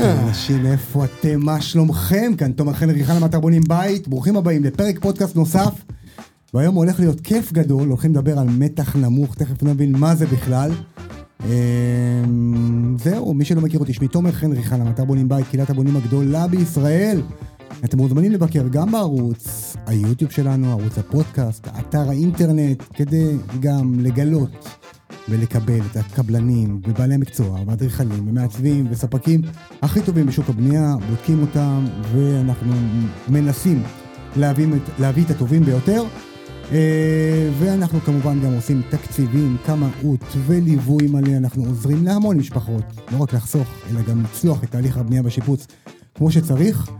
אנשים, איפה אתם? מה שלומכם? כאן תומר חן ריחן למטר בונים בית, ברוכים הבאים לפרק פודקאסט נוסף. והיום הולך להיות כיף גדול, הולכים לדבר על מתח נמוך, תכף נבין מה זה בכלל. אמ, זהו, מי שלא מכיר אותי, שמי תומר חן ריחן למטר בונים בית, קהילת הבונים הגדולה בישראל. אתם מוזמנים לבקר גם בערוץ היוטיוב שלנו, ערוץ הפודקאסט, אתר האינטרנט, כדי גם לגלות ולקבל את הקבלנים ובעלי מקצוע ואדריכלים ומעצבים וספקים הכי טובים בשוק הבנייה, בודקים אותם ואנחנו מנסים להביא, להביא את הטובים ביותר. אה, ואנחנו כמובן גם עושים תקציבים, קמאות וליווי מלא, אנחנו עוזרים להמון משפחות, לא רק לחסוך, אלא גם לצלוח את תהליך הבנייה והשיפוץ כמו שצריך.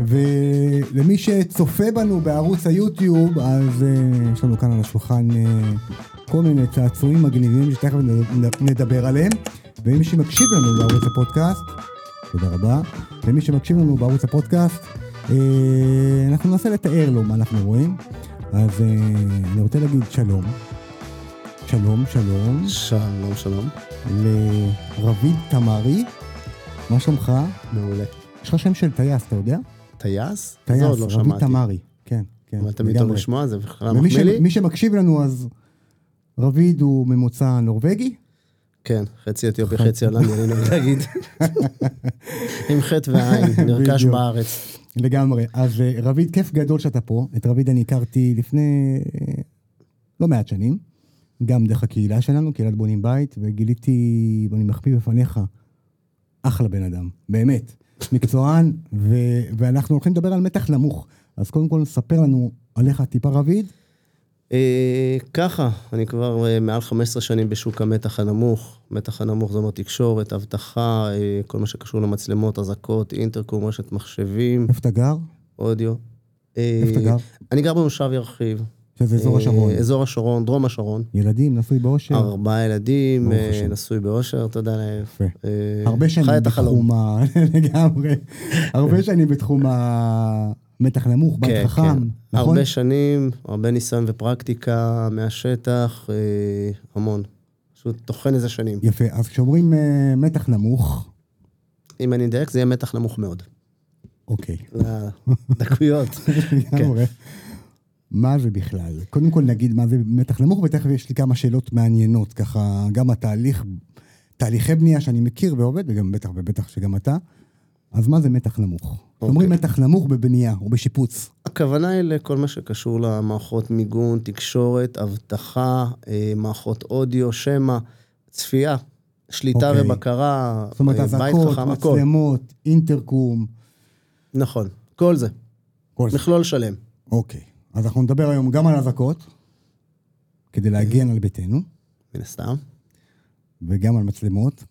ולמי שצופה בנו בערוץ היוטיוב, אז uh, יש לנו כאן על השולחן uh, כל מיני צעצועים מגניבים שתכף נדבר עליהם. ומי שמקשיב לנו בערוץ הפודקאסט, תודה רבה, ומי שמקשיב לנו בערוץ הפודקאסט, uh, אנחנו ננסה לתאר לו מה אנחנו רואים. אז uh, אני רוצה להגיד שלום. שלום, שלום. שלום, שלום. לרביד תמרי, מה שלומך? מעולה. יש לך שם של טייס, אתה יודע? טייס? טייס, לא רבי תמרי, כן, כן. אבל תמיד טוב לשמוע, זה בכלל מחמיא לי. מי שמקשיב לנו, אז רביד הוא ממוצא נורבגי? כן, חצי אתיופי, חצי הולנדי, אני נוהג להגיד. עם חטא ועין, נרכש בארץ. לגמרי. אז אה, רביד, כיף גדול שאתה פה. את רביד אני הכרתי לפני אה, לא מעט שנים, גם דרך הקהילה שלנו, קהילת בונים בית, וגיליתי, ואני מחמיא בפניך, אחלה בן אדם, באמת. מקצוען, ו- ואנחנו הולכים לדבר על מתח נמוך. אז קודם כל, ספר לנו עליך טיפה רביד. אה, ככה, אני כבר אה, מעל 15 שנים בשוק המתח הנמוך. מתח הנמוך זה אומר תקשורת, אבטחה, אה, כל מה שקשור למצלמות, אזעקות, אינטרקום, רשת מחשבים. איפה אתה גר? אודיו. איפה אתה גר? אני גר במושב ירחיב. שזה אזור השרון. אזור השרון, דרום השרון. ילדים, נשוי באושר? ארבעה ילדים, נשוי באושר, תודה לאל. יפה. הרבה שנים בתחום ה... לגמרי. הרבה שנים בתחום המתח נמוך, בית כן, חכם, כן. נכון? הרבה שנים, הרבה ניסיון ופרקטיקה מהשטח, המון. פשוט טוחן איזה שנים. יפה, אז כשאומרים מתח נמוך... אם אני אדייק, זה יהיה מתח נמוך מאוד. אוקיי. דקויות. לגמרי. מה זה בכלל? קודם כל נגיד מה זה מתח נמוך, ותכף יש לי כמה שאלות מעניינות, ככה, גם התהליך, תהליכי בנייה שאני מכיר ועובד, וגם בטח ובטח שגם אתה, אז מה זה מתח נמוך? Okay. אומרים אוקיי. מתח נמוך בבנייה או בשיפוץ. הכוונה היא לכל מה שקשור למערכות מיגון, תקשורת, אבטחה, אה, מערכות אודיו, שמע, צפייה, שליטה okay. אוקיי. ובקרה, זאת אומרת, אזעקות, מצלמות, אינטרקום. נכון, כל זה. כל זה. מכלול שלם. אוקיי. Okay. אז אנחנו נדבר היום גם על אזעקות, כדי להגן על ביתנו. מן הסתם. וגם על מצלמות,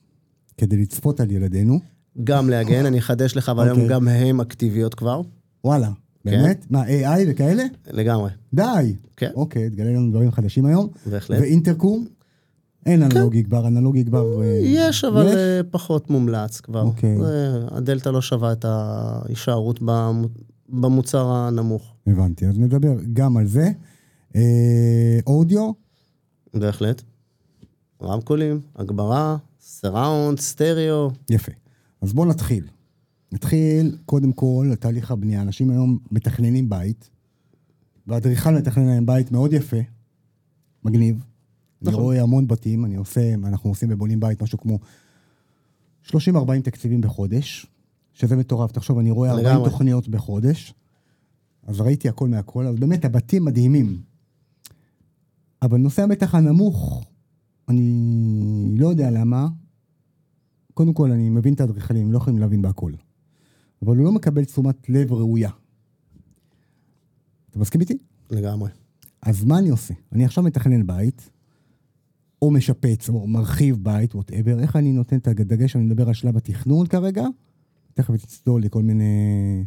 כדי לצפות על ילדינו. גם להגן, אני אחדש לך, אבל היום אוקיי. גם הן אקטיביות כבר. וואלה, כן. באמת? מה, AI וכאלה? לגמרי. די. כן. אוקיי, תגלה לנו דברים חדשים היום. בהחלט. ואינטרקום? אין כן. אנלוגי כבר, אנלוגי כבר... אה, יש, אבל אה, פחות מומלץ כבר. אוקיי. הדלתא לא שווה את ההישארות במוצר הנמוך. הבנתי, אז נדבר גם על זה. אה, אודיו? בהחלט. רמקולים, הגברה, סראונד, סטריאו. יפה. אז בואו נתחיל. נתחיל קודם כל לתהליך הבנייה. אנשים היום מתכננים בית, והאדריכל מתכנן להם בית מאוד יפה, מגניב. נכון. אני רואה המון בתים, אני עושה, אנחנו עושים ובונים בית משהו כמו 30-40 תקציבים בחודש, שזה מטורף. תחשוב, אני רואה 40 לגמרי. תוכניות בחודש, אז ראיתי הכל מהכל, אז באמת הבתים מדהימים. אבל נושא המתח הנמוך, אני לא יודע למה. קודם כל, אני מבין את האדריכלים, הם לא יכולים להבין בהכל. אבל הוא לא מקבל תשומת לב ראויה. אתה מסכים איתי? לגמרי. אז מה אני עושה? אני עכשיו מתכנן בית, או משפץ, או מרחיב בית, וואטאבר, איך אני נותן את הדגש, אני מדבר על שלב התכנון כרגע, תכף תצלול לכל מיני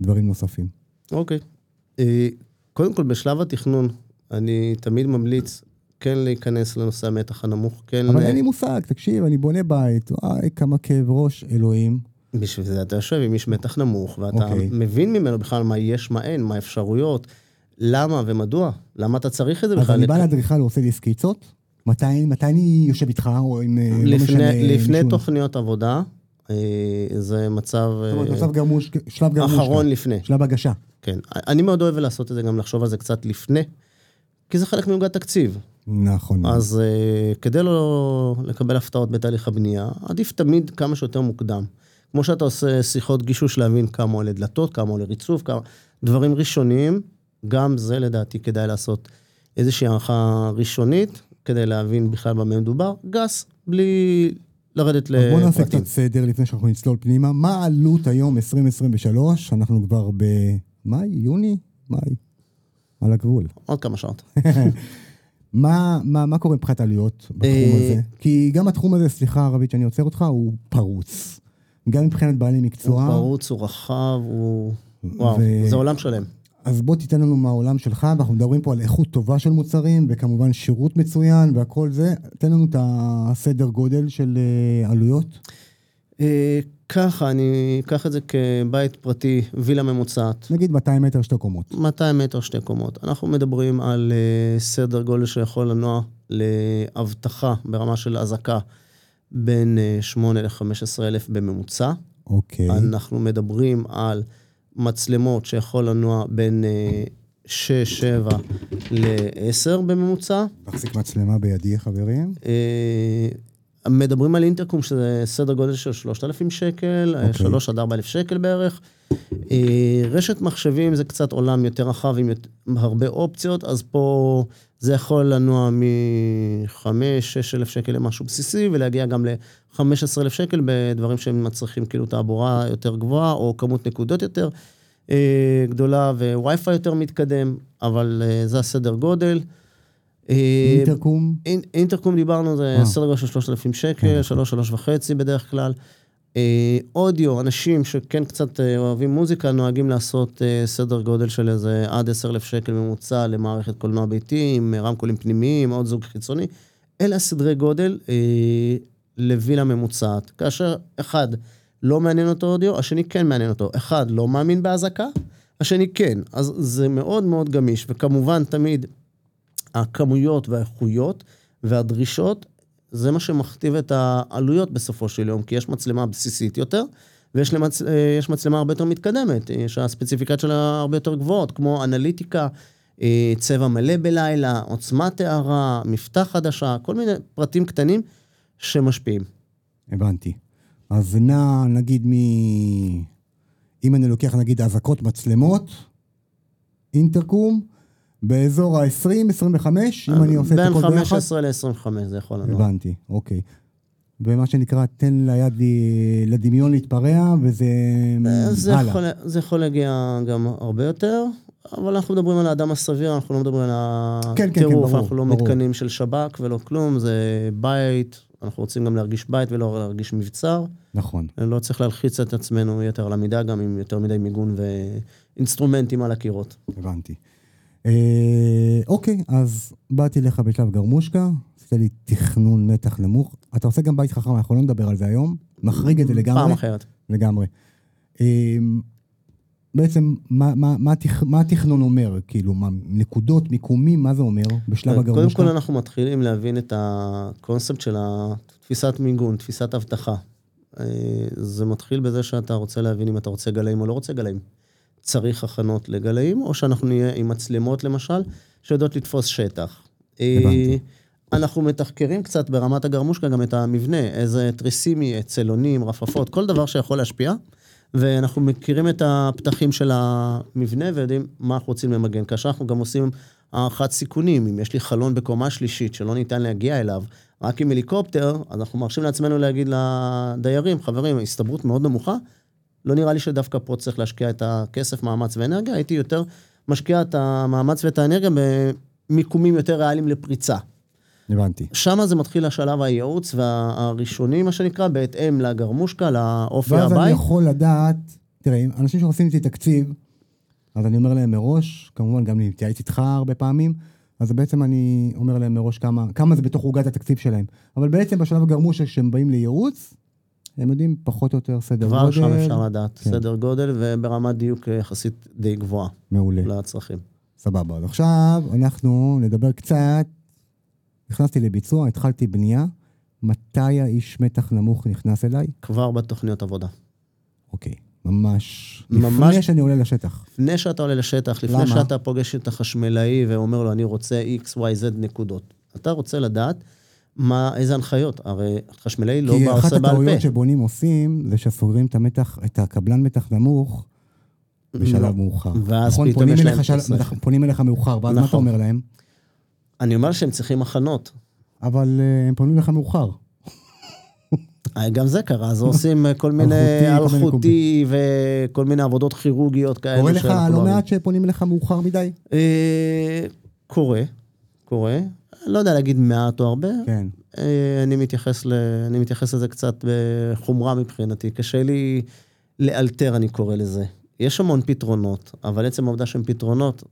דברים נוספים. אוקיי. אה, קודם כל, בשלב התכנון, אני תמיד ממליץ כן להיכנס לנושא המתח הנמוך, כן... אבל. אין לי מושג, תקשיב, אני בונה בית, וואי, כמה כאב ראש, אלוהים. בשביל זה אתה יושב עם איש מתח נמוך, ואתה okay. אוקיי. מבין ממנו בכלל מה יש, מה אין, מה האפשרויות, למה ומדוע, למה אתה צריך את זה בכלל. אז אני בא לאדריכל, הוא עושה לי סקיצות, מתי, מתי אני יושב איתך, או עם... לפני, לא משנה... לפני תוכניות עבודה, זה מצב... זאת אומרת, מצב גרמוש, שלב גרמוש. אחרון לפני. שלב הגשה. כן. אני מאוד אוהב לעשות את זה, גם לחשוב על זה קצת לפני, כי זה חלק מעוגת תקציב. נכון. אז uh, כדי לא לקבל הפתעות בתהליך הבנייה, עדיף תמיד כמה שיותר מוקדם. כמו שאתה עושה שיחות גישוש להבין כמה עולה דלתות, כמה עולה ריצוף, כמה... דברים ראשוניים, גם זה לדעתי כדאי לעשות איזושהי הערכה ראשונית, כדי להבין בכלל במה מדובר, גס, בלי לרדת לפרטים. בוא נעשה קצת סדר לפני שאנחנו נצלול פנימה. מה העלות היום 2023? אנחנו כבר במאי, יוני? מאי. על הגבול. עוד כמה שעות. מה, מה, מה קורה מבחינת עלויות בתחום אה, הזה? כי גם התחום הזה, סליחה ערבית שאני עוצר אותך, הוא פרוץ. גם מבחינת בעלי מקצוע. הוא פרוץ, הוא רחב, הוא... וואו, זה עולם שלם. אז בוא תיתן לנו מהעולם שלך, ואנחנו מדברים פה על איכות טובה של מוצרים, וכמובן שירות מצוין והכל זה. תן לנו את הסדר גודל של אה, עלויות. ככה, אני אקח את זה כבית פרטי, וילה ממוצעת. נגיד 200 מטר שתי קומות. 200 מטר שתי קומות. אנחנו מדברים על uh, סדר גודל שיכול לנוע לאבטחה ברמה של אזעקה בין uh, 8 ל-15 אלף בממוצע. אוקיי. אנחנו מדברים על מצלמות שיכול לנוע בין uh, 6-7 ל-10 בממוצע. מחזיק מצלמה בידי, חברים. Uh, מדברים על אינטרקום שזה סדר גודל של 3,000 שקל, okay. 3 עד 4,000 שקל בערך. אה, רשת מחשבים זה קצת עולם יותר רחב עם הרבה אופציות, אז פה זה יכול לנוע מ-5-6 אלף שקל למשהו בסיסי, ולהגיע גם ל-15 אלף שקל בדברים שהם מצריכים כאילו תעבורה יותר גבוהה, או כמות נקודות יותר אה, גדולה, ווי-פיי יותר מתקדם, אבל אה, זה הסדר גודל. אה, אינטרקום? אינטרקום דיברנו, זה סדר גודל של 3,000 שקל, 3, 3 וחצי בדרך כלל. אה, אודיו, אנשים שכן קצת אה, אוהבים מוזיקה, נוהגים לעשות סדר גודל של איזה עד 10,000 שקל ממוצע למערכת קולנוע ביתי, עם רמקולים פנימיים, עוד זוג חיצוני. אלה הסדרי גודל לווילה ממוצעת. כאשר אחד לא מעניין אותו אודיו, השני כן מעניין אותו. אחד לא מאמין באזעקה, השני כן. אז זה מאוד מאוד גמיש, וכמובן תמיד הכמויות והאיכויות והדרישות, זה מה שמכתיב את העלויות בסופו של יום, כי יש מצלמה בסיסית יותר, ויש למצ... אה, מצלמה הרבה יותר מתקדמת, שהספציפיקציות שלה הרבה יותר גבוהות, כמו אנליטיקה, אה, צבע מלא בלילה, עוצמת הערה, מפתח חדשה, כל מיני פרטים קטנים שמשפיעים. הבנתי. אז נע, נגיד, מ... אם אני לוקח, נגיד, אזעקות מצלמות, אינטרקום, באזור ה-20-25, אם אני עושה את הכל ביחד? בין 15 ל-25 זה יכול לנו. הבנתי, אוקיי. ומה שנקרא, תן ליד לדמיון להתפרע, וזה אה, זה הלאה. יכול, זה יכול להגיע גם הרבה יותר, אבל אנחנו מדברים על האדם הסביר, אנחנו לא מדברים על הטירוף, כן, כן, כן, ברור, אנחנו לא ברור. מתקנים של שב"כ ולא כלום, זה בית, אנחנו רוצים גם להרגיש בית ולא להרגיש מבצר. נכון. לא צריך להלחיץ את עצמנו יתר על המידה, גם עם יותר מדי מיגון ואינסטרומנטים על הקירות. הבנתי. אה, אוקיי, אז באתי לך בשלב גרמושקה, עשית לי תכנון מתח נמוך. אתה עושה גם בית חכם, אנחנו לא נדבר על זה היום, מחריג את זה לגמרי. פעם אחרת. לגמרי. אה, בעצם, מה, מה, מה, התכ... מה התכנון אומר? כאילו, מה, נקודות, מיקומים, מה זה אומר בשלב הגרמושקה? קודם כל אנחנו מתחילים להבין את הקונספט של תפיסת מיגון, תפיסת אבטחה. אה, זה מתחיל בזה שאתה רוצה להבין אם אתה רוצה גלאים או לא רוצה גלאים. צריך הכנות לגלאים, או שאנחנו נהיה עם מצלמות למשל, שיודעות לתפוס שטח. הבנתי. אנחנו מתחקרים קצת ברמת הגרמושקה גם את המבנה, איזה תריסים יהיה, צלונים, רפפות, כל דבר שיכול להשפיע. ואנחנו מכירים את הפתחים של המבנה ויודעים מה אנחנו רוצים למגן. כאשר אנחנו גם עושים הערכת סיכונים, אם יש לי חלון בקומה שלישית שלא ניתן להגיע אליו, רק עם הליקופטר, אז אנחנו מרשים לעצמנו להגיד לדיירים, חברים, הסתברות מאוד נמוכה, לא נראה לי שדווקא פה צריך להשקיע את הכסף, מאמץ ואנרגיה, הייתי יותר משקיע את המאמץ ואת האנרגיה במיקומים יותר ריאליים לפריצה. הבנתי. שם זה מתחיל השלב הייעוץ והראשוני, מה שנקרא, בהתאם לגרמושקה, לאופי הבית. ואז אני יכול לדעת, תראה, אנשים שעושים איתי תקציב, אז אני אומר להם מראש, כמובן גם אני מתייעץ איתך הרבה פעמים, אז בעצם אני אומר להם מראש כמה, כמה זה בתוך עוגת התקציב שלהם. אבל בעצם בשלב הגרמושק, כשהם באים לייעוץ, הם יודעים פחות או יותר סדר כבר גודל. כבר שם אפשר לדעת כן. סדר גודל, וברמת דיוק יחסית די גבוהה. מעולה. לצרכים. סבבה. אז עכשיו אנחנו נדבר קצת, נכנסתי לביצוע, התחלתי בנייה. מתי האיש מתח נמוך נכנס אליי? כבר בתוכניות עבודה. אוקיי, ממש. ממש- לפני שאני עולה לשטח. לפני שאתה עולה לשטח, לפני למה? שאתה פוגש את החשמלאי ואומר לו, אני רוצה x, y, z נקודות. אתה רוצה לדעת מה, איזה הנחיות. הרי חשמלאי לא כי בא אחת עושה בעל הטעויות פה. שבונים עושים, זה שסוגרים את המתח, את הקבלן מתח נמוך, לא. בשלב מאוחר. ואז נכון, פתאום יש להם של- כסף. נכון, פונים אליך מאוחר, ואז מה אתה נכון. אומר להם? אני אומר שהם צריכים הכנות. אבל אה, הם פונים אליך מאוחר. אה, גם זה קרה, אז עושים אה, כל מיני אלחוטי, וכל מיני עבודות כירורגיות כאלה. קורה לך לא. מעט שפונים אליך מאוחר מדי? קורה, קורה. לא יודע להגיד מעט או הרבה. כן. אה, אני מתייחס, ל... אני מתייחס לזה קצת בחומרה מבחינתי. קשה לי לאלתר, אני קורא לזה. יש המון פתרונות, אבל עצם העובדה שהם פתרונות,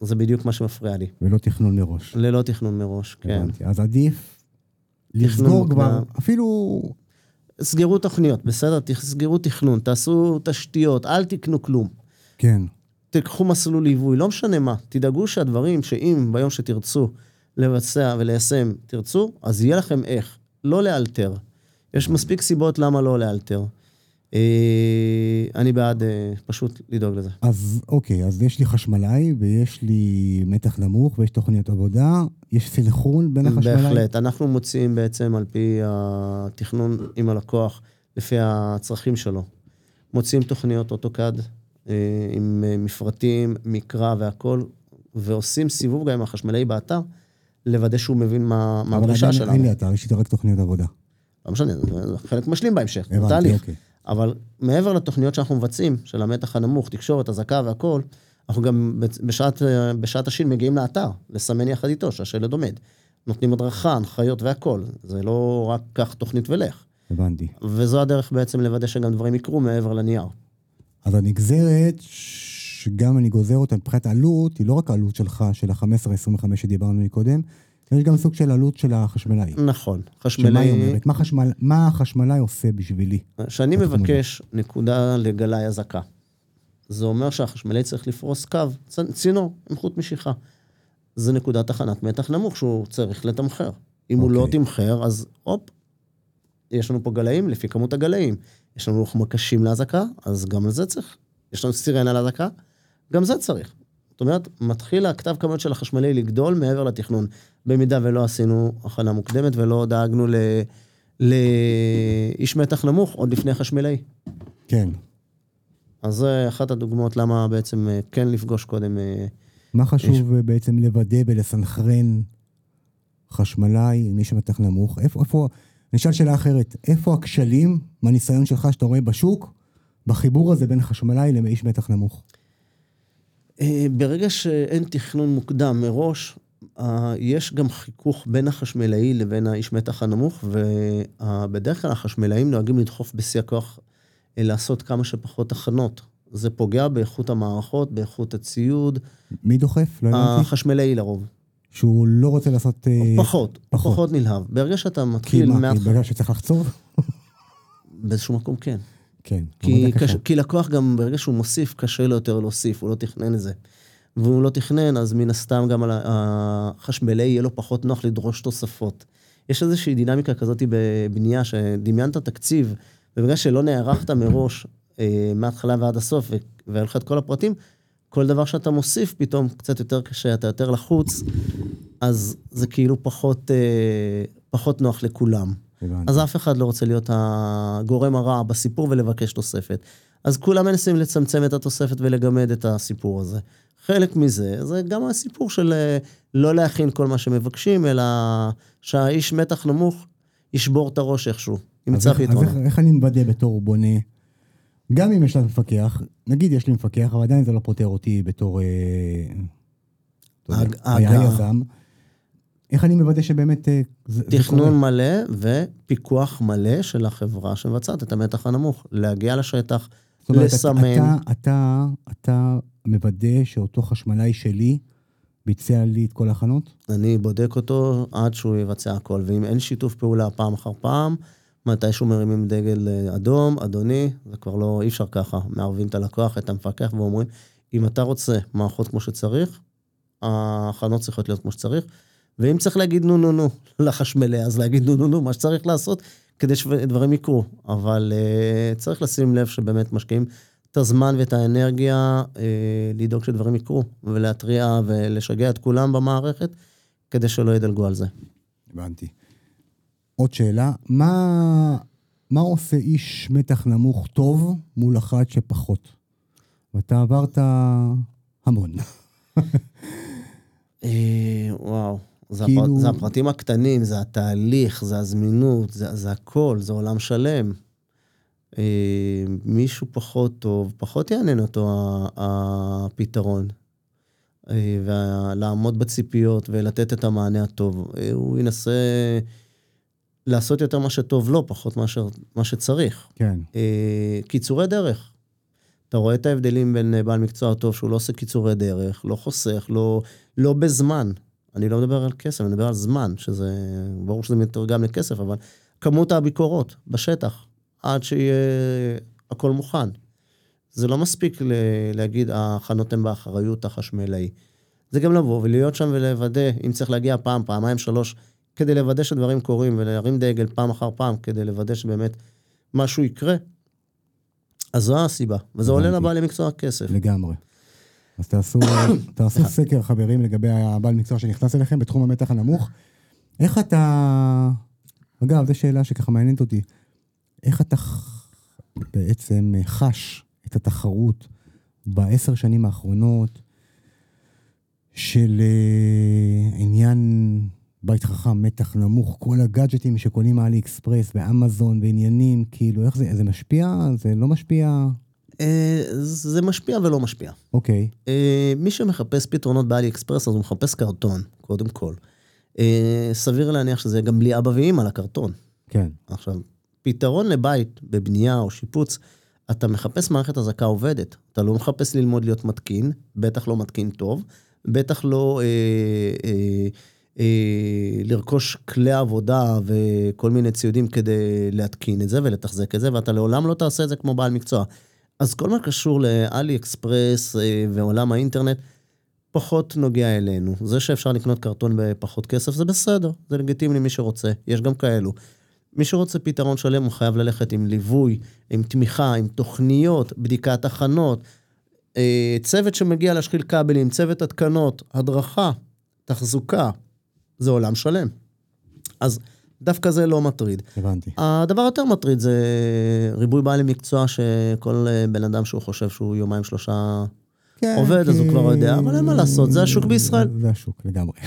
זה בדיוק מה שמפריע לי. ולא תכנון מראש. ללא תכנון מראש, כן. הבנתי. אז עדיף לסגור. כבר, אפילו... סגרו תוכניות, בסדר? תסגרו תכנון, תעשו תשתיות, אל תקנו כלום. כן. תיקחו מסלול ליווי, לא משנה מה. תדאגו שהדברים שאם ביום שתרצו לבצע וליישם, תרצו, אז יהיה לכם איך. לא לאלתר. יש מספיק סיבות למה לא לאלתר. אה, אני בעד אה, פשוט לדאוג לזה. אז אוקיי, אז יש לי חשמלאי, ויש לי מתח נמוך, ויש תוכניות עבודה, יש סנכרון בין החשמלאי? בהחלט. אנחנו מוציאים בעצם על פי התכנון עם הלקוח, לפי הצרכים שלו. מוציאים תוכניות אוטוקאד עם אה, מפרטים, מקרא והכול, ועושים סיבוב גם עם החשמלאי באתר, לוודא שהוא מבין מה, אבל הדרישה שלנו. אין לי אתר, יש לי רק תוכניות עבודה. לא משנה, חלק משלים בהמשך, זה תהליך. אוקיי. אבל מעבר לתוכניות שאנחנו מבצעים, של המתח הנמוך, תקשורת, אזעקה והכול, אנחנו גם בשעת, בשעת השין מגיעים לאתר, לסמן יחד איתו שהשלד עומד. נותנים הדרכה, הנחיות והכול. זה לא רק קח תוכנית ולך. הבנתי. וזו הדרך בעצם לוודא שגם דברים יקרו מעבר לנייר. אז הנגזרת, שגם אני גוזר אותה מבחינת עלות, היא לא רק העלות שלך, של ה-15-25 שדיברנו מקודם, יש גם סוג של עלות של החשמלאי. נכון. שמה היא חשמלאי, אומרת? מה, חשמל, מה החשמלאי עושה בשבילי? כשאני. מבקש נקודה לגלאי אזעקה, זה אומר שהחשמלאי צריך לפרוס קו, צ- צינור עם חוט משיכה. זה נקודת תחנת מתח נמוך שהוא צריך לתמחר. אם הוא לא אוקיי. תמחר, אז הופ, יש לנו פה גלאים לפי כמות הגלאים. יש לנו מקשים לאזעקה, אז גם על זה צריך. יש לנו סירנה לאזעקה, גם זה צריך. זאת אומרת, מתחיל הכתב כמות של החשמלאי לגדול מעבר לתכנון. במידה ולא עשינו הכנה מוקדמת ולא דאגנו ל... לאיש מתח נמוך עוד לפני חשמלאי. כן. אז זה אחת הדוגמאות למה בעצם אה, כן לפגוש קודם. אה, מה חשוב יש... בעצם לוודא ולסנכרן חשמלאי עם איש מתח נמוך? איפה, איפה, נשאל שאלה אחרת, איפה הכשלים, מהניסיון שלך שאתה רואה בשוק, בחיבור הזה בין חשמלאי לאיש מתח נמוך? אה, ברגע שאין תכנון מוקדם מראש, אה, יש גם חיכוך בין החשמלאי לבין האיש מתח הנמוך, ובדרך כלל החשמלאים נוהגים לדחוף בשיא הכוח אה, לעשות כמה שפחות הכנות. זה פוגע באיכות המערכות, באיכות הציוד, מי דוחף? לא הבנתי. החשמלאי לרוב. שהוא לא רוצה לעשות... אה, פחות, פחות. פחות נלהב. ברגע שאתה כי מתחיל מה? כי מההתחלה, בגלל שצריך לחצוב? באיזשהו מקום כן. כן. כי, קשה. קש, כי לקוח גם ברגע שהוא מוסיף, קשה לו יותר להוסיף, הוא לא תכנן את זה. והוא לא תכנן, אז מן הסתם גם על ה- החשמלאי יהיה לו פחות נוח לדרוש תוספות. יש איזושהי דינמיקה כזאת בבנייה, שדמיינת תקציב, ובגלל שלא נערכת מראש, אה, מההתחלה ועד הסוף, ו- והיה לך את כל הפרטים, כל דבר שאתה מוסיף פתאום קצת יותר קשה, אתה יותר לחוץ, אז זה כאילו פחות, אה, פחות נוח לכולם. הבנתי. אז אף אחד לא רוצה להיות הגורם הרע בסיפור ולבקש תוספת. אז כולם מנסים לצמצם את התוספת ולגמד את הסיפור הזה. חלק מזה, זה גם הסיפור של אה, לא להכין כל מה שמבקשים, אלא שהאיש מתח נמוך ישבור את הראש איכשהו, ימצא פתרון. אז איך, איך אני מוודא בתור בונה, גם אם יש לנו מפקח, נגיד יש לי מפקח, אבל עדיין זה לא פוטר אותי בתור... אה, אתה יודע, הג- היה הגה. יזם. איך אני מוודא שבאמת אה? תכנון מלא ופיקוח מלא של החברה שמבצעת את המתח הנמוך. להגיע לשטח, אומרת, לסמן. אתה, אתה, אתה מוודא שאותו חשמלאי שלי ביצע לי את כל ההכנות? אני בודק אותו עד שהוא יבצע הכל, ואם אין שיתוף פעולה פעם אחר פעם, מתישהו מרימים דגל אה, אדום, אדוני, זה כבר לא, אי אפשר ככה, מערבים את הלקוח, את המפקח, ואומרים, אם אתה רוצה מערכות כמו שצריך, ההכנות צריכות להיות כמו שצריך, ואם צריך להגיד נו נו נו לחשמלי, אז להגיד נו נו נו, מה שצריך לעשות כדי שדברים יקרו. אבל uh, צריך לשים לב שבאמת משקיעים את הזמן ואת האנרגיה uh, לדאוג שדברים יקרו, ולהתריע ולשגע את כולם במערכת, כדי שלא ידלגו על זה. הבנתי. עוד שאלה, מה, מה עושה איש מתח נמוך טוב מול אחד שפחות? ואתה עברת המון. אה, וואו, זה, כאילו- הפרט, זה הפרטים הקטנים, זה התהליך, זה הזמינות, זה, זה הכל, זה עולם שלם. אה, מישהו פחות טוב, פחות יעניין אותו הפתרון. אה, ולעמוד בציפיות ולתת את המענה הטוב. אה, הוא ינסה לעשות יותר מה שטוב לו, פחות מאשר מה שצריך. כן, אה, קיצורי דרך. אתה רואה את ההבדלים בין אה, בעל מקצוע טוב שהוא לא עושה קיצורי דרך, לא חוסך, לא, לא בזמן. אני לא מדבר על כסף, אני מדבר על זמן, שזה, ברור שזה מתורגם לכסף, אבל כמות הביקורות בשטח, עד שיהיה הכל מוכן. זה לא מספיק ל- להגיד, ההכנות הן באחריות החשמלאי. זה גם לבוא ולהיות שם ולוודא, אם צריך להגיע פעם, פעמיים, שלוש, כדי לוודא שדברים קורים, ולהרים דגל פעם אחר פעם, כדי לוודא שבאמת משהו יקרה. אז זו הסיבה, וזה עולה. לבעלי מקצוע כסף. לגמרי. אז תעשו, תעשו סקר, חברים, לגבי הבעל מקצוע שנכנס אליכם בתחום המתח הנמוך. איך אתה... אגב, זו שאלה שככה מעניינת אותי. איך אתה בעצם חש את התחרות בעשר שנים האחרונות של אה, עניין בית חכם, מתח נמוך, כל הגאדג'טים שקונים מאלי אקספרס ואמזון ועניינים, כאילו, איך זה, זה משפיע? זה לא משפיע? אה, זה משפיע ולא משפיע. אוקיי. אה, מי שמחפש פתרונות באלי אקספרס, אז הוא מחפש קרטון, קודם כל. אה, סביר להניח שזה גם בלי אבא ואמא לקרטון. כן. עכשיו, פתרון לבית בבנייה או שיפוץ, אתה מחפש מערכת אזעקה עובדת. אתה לא מחפש ללמוד להיות מתקין, בטח לא מתקין טוב, בטח לא אה, אה, לרכוש כלי עבודה וכל מיני ציודים כדי להתקין את זה ולתחזק את זה, ואתה לעולם לא תעשה את זה כמו בעל מקצוע. אז כל מה קשור לאלי אקספרס אה, ועולם האינטרנט, פחות נוגע אלינו. זה שאפשר לקנות קרטון בפחות כסף זה בסדר, זה לגיטימי למי שרוצה, יש גם כאלו. מי שרוצה פתרון שלם הוא חייב ללכת עם ליווי, עם תמיכה, עם תוכניות, בדיקת הכנות, אה, צוות שמגיע להשחיל כבלים, צוות התקנות, הדרכה, תחזוקה, זה עולם שלם. אז דווקא זה לא מטריד. הבנתי. הדבר היותר מטריד זה ריבוי בעלי מקצוע שכל אה, בן אדם שהוא חושב שהוא יומיים שלושה כן, עובד, אז הוא כבר יודע, אבל אין מה לעשות, זה השוק בישראל. זה השוק, לגמרי.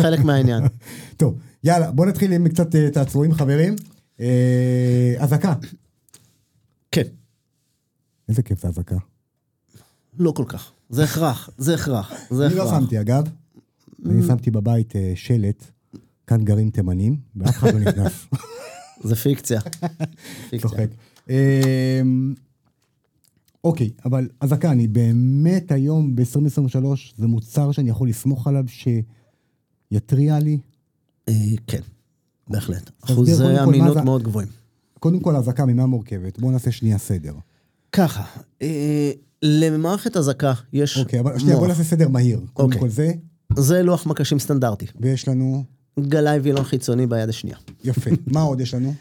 חלק מהעניין. טוב, יאללה, בוא נתחיל עם קצת אה, תעצועים, חברים. אה, אזעקה. כן, איזה כיף זה אזעקה. לא כל כך. זה הכרח, זה הכרח, זה אני לא הכרח. שמתי, אגב. אני שמתי בבית אה, שלט, כאן גרים תימנים, ואף אחד לא נכנס. זה פיקציה. צוחק. אמ, אוקיי, אבל אזעקה, אני באמת היום, ב-2023, זה מוצר שאני יכול לסמוך עליו שיתריע לי. אה, כן, בהחלט. אחוזי מה אמינות מאוד גבוהים. קודם כל, אזעקה ממה מורכבת? בואו נעשה שנייה סדר. ככה, אה, למערכת אזעקה יש אוקיי, אבל שנייה, בוא מוח. נעשה סדר מהיר. קודם אוקיי. כל זה, זה לוח מקשים סטנדרטי. ויש לנו... גלאי וילון חיצוני ביד השנייה. יפה. מה עוד יש לנו?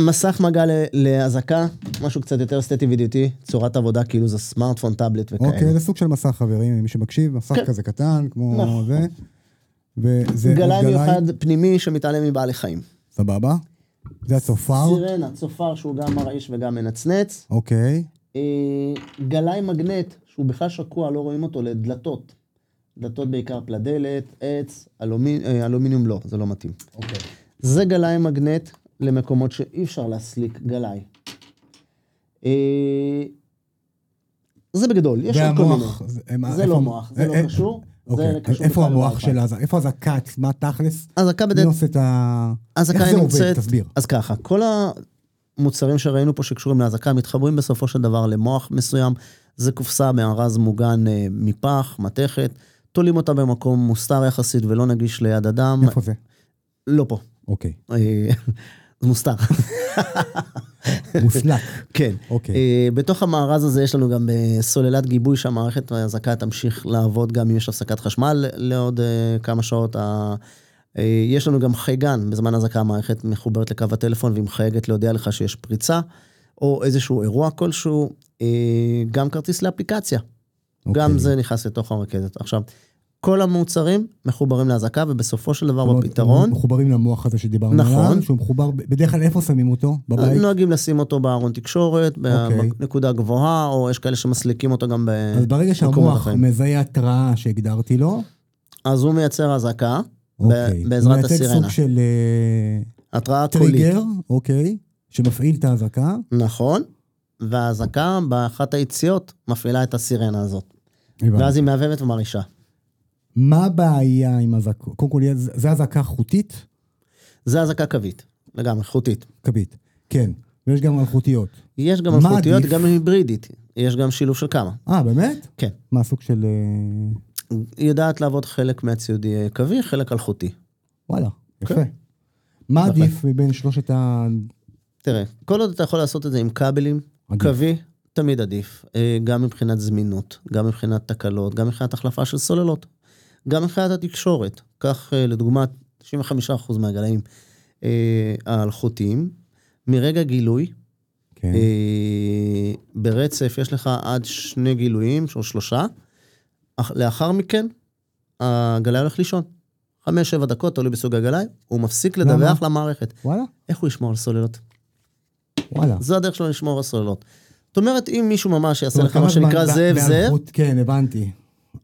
מסך מגע לאזעקה, משהו קצת יותר אסתטי וידיעותי, צורת עבודה כאילו זה סמארטפון, טאבלט וכאלה. אוקיי, זה סוג של מסך, חברים, מי שמקשיב, מסך כן. כזה קטן, כמו נכון. זה. וזה גלאי מיוחד פנימי שמתעלם מבעלי חיים. סבבה. זה הצופר. סירנה, צופר שהוא גם מרעיש וגם מנצנץ. אוקיי. אה, גלאי מגנט, שהוא בכלל שקוע, לא רואים אותו, לדלתות. דלתות בעיקר פלדלת, עץ, אלומינ... אה, אלומיניום לא, זה לא מתאים. אוקיי. זה גלאי מגנט למקומות שאי אפשר להסליק גלאי. אה, זה בגדול, יש עוד כל מיני. זה מה- לא מוח, זה לא אה, אה, קשור. אוקיי. איפה המוח. של הזה? איפה הזעקה עצמה, תכלס? אזעקה מי בדרך עושה את ה... איך זה עובד? תסביר. אז ככה, כל המוצרים שראינו פה שקשורים לאזעקה מתחברים בסופו של דבר למוח מסוים. זה קופסה מארז מוגן אה, מפח, מתכת, תולים אותה במקום מוסתר יחסית ולא נגיש ליד אדם. איפה זה? לא פה. אוקיי. אה, זה מוסתר. מוסלק. כן. אוקיי. אה, בתוך המארז הזה יש לנו גם אה, סוללת גיבוי שהמערכת האזעקה תמשיך לעבוד גם אם יש הפסקת חשמל לעוד כמה שעות. יש לנו גם חייגן, בזמן אזעקה המערכת מחוברת לקו הטלפון והיא מחייגת להודיע לך שיש פריצה, או איזשהו אירוע כלשהו, גם כרטיס לאפליקציה. אוקיי. גם זה נכנס לתוך הרכזת. עכשיו, כל המוצרים מחוברים לאזעקה, ובסופו של דבר בפתרון, מחוברים למוח הזה שדיברנו נכון. עליו, שהוא מחובר, בדרך כלל איפה שמים אותו? בבית? נוהגים לשים אותו בארון תקשורת, אוקיי. בנקודה גבוהה, או יש כאלה שמסליקים אותו גם ב... אז ברגע במקומות שהמוח אחרים. מזהה התראה שהגדרתי לו, אז הוא מייצר אזעקה, אוקיי. בעזרת הוא מייצג הסירנה. סוג של אה, התראה קולית. טריגר, אוקיי, שמפעיל את האזעקה. נכון, והאזעקה באחת היציאות מפעילה את הסירנה הזאת. ואז היא מהבהבת ומרעישה. מה הבעיה עם אזעקה? קודם כל, זה אזעקה חוטית? זה אזעקה קווית, לגמרי, חוטית. קווית. כן. ויש גם מלכותיות. יש גם מה עדיף? גם היברידית. יש גם שילוב של כמה. אה, באמת? כן. מה הסוג של... אה, היא יודעת לעבוד חלק מהציוד קווי, חלק אלחוטי. וואלה, יפה. כן. מה בהחלט. עדיף מבין שלושת ה... תראה, כל עוד אתה יכול לעשות את זה עם כבלים, עדיף. קווי, תמיד עדיף. אה, גם מבחינת זמינות, גם מבחינת תקלות, גם מבחינת החלפה של סוללות, גם מבחינת התקשורת. כך, אה, לדוגמה, 95% מהגלאים אה, האלחוטיים, מרגע גילוי, כן. ברצף יש לך עד שני גילויים, או שלושה. לאחר מכן, הגלאי הולך לישון. חמש, שבע דקות, תלוי בסוג הגלאי, הוא מפסיק? לדווח למערכת. וואלה, איך הוא ישמור על סוללות? וואלה. זו הדרך שלו לשמור על סוללות. זאת אומרת, אם מישהו ממש יעשה לך מה שנקרא זאב זאב, כן, הבנתי.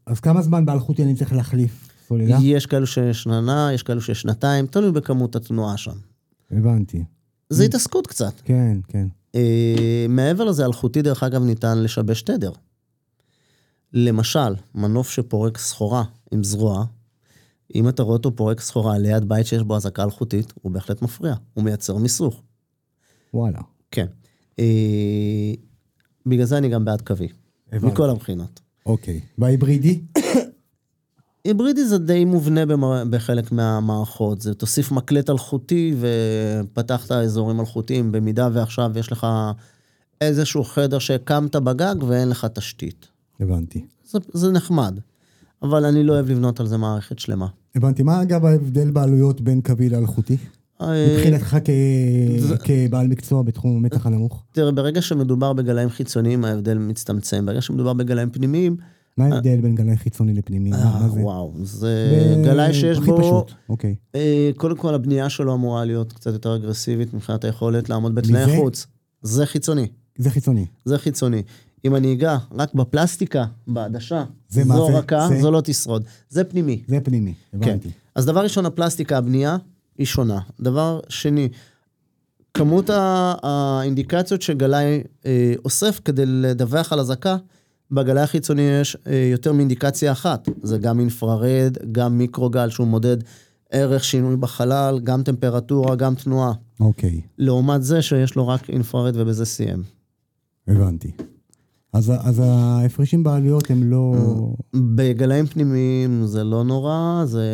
אז כמה זמן באלחוטי אני צריך להחליף סוללה? יש כאלו שיש שנה, יש כאלו שיש שנתיים, תלוי בכמות התנועה שם. הבנתי. זה התעסקות קצת. כן, כן. אה, מעבר לזה, אלחוטי, דרך אגב, ניתן לשבש תדר. למשל, מנוף שפורק סחורה עם זרוע, אם אתה רואה אותו פורק סחורה ליד בית שיש בו אזעקה אלחוטית, הוא בהחלט מפריע, הוא מייצר מיסוך. וואלה. כן. אה, בגלל זה אני גם בעד קווי, הבנתי. מכל הבחינות. אוקיי. וההיברידי? היברידי זה די מובנה במר... בחלק מהמערכות, זה תוסיף מקלט אלחוטי ופתחת אזורים אלחוטיים, במידה ועכשיו יש לך איזשהו חדר שהקמת בגג ואין לך תשתית. הבנתי. זה, זה נחמד, אבל אני לא אוהב לבנות על זה מערכת שלמה. הבנתי. מה אגב ההבדל בעלויות בין קווי לאלחוטי? מבחינתך כבעל מקצוע בתחום המתח הנמוך? תראה, ברגע שמדובר בגלאים חיצוניים, ההבדל מצטמצם. ברגע שמדובר בגלאים פנימיים, מה ההבדל בין גלאי חיצוני לפנימי? אה? וואו, זה גלאי שיש הכי בו... פשוט, אוקיי. אה, קודם כל, הבנייה שלו אמורה להיות קצת יותר אגרסיבית מבחינת היכולת לעמוד בתנאי מזה? חוץ. זה חיצוני. זה חיצוני. זה חיצוני. אם אני אגע רק בפלסטיקה, בעדשה, זו? רכה? זו לא תשרוד. זה פנימי. זה פנימי, כן. הבנתי. אז דבר ראשון, הפלסטיקה, הבנייה, היא שונה. דבר שני, כמות האינדיקציות שגלאי אה, אוסף כדי לדווח על אזעקה, בגלאי החיצוני יש אה, יותר מאינדיקציה אחת. זה גם אינפרארד, גם מיקרוגל שהוא מודד ערך שינוי בחלל, גם טמפרטורה, גם תנועה. אוקיי, לעומת זה שיש לו רק אינפרארד ובזה סיים. הבנתי. אז, אז ההפרשים בעלויות הם לא... בגלאים פנימיים זה לא נורא, זה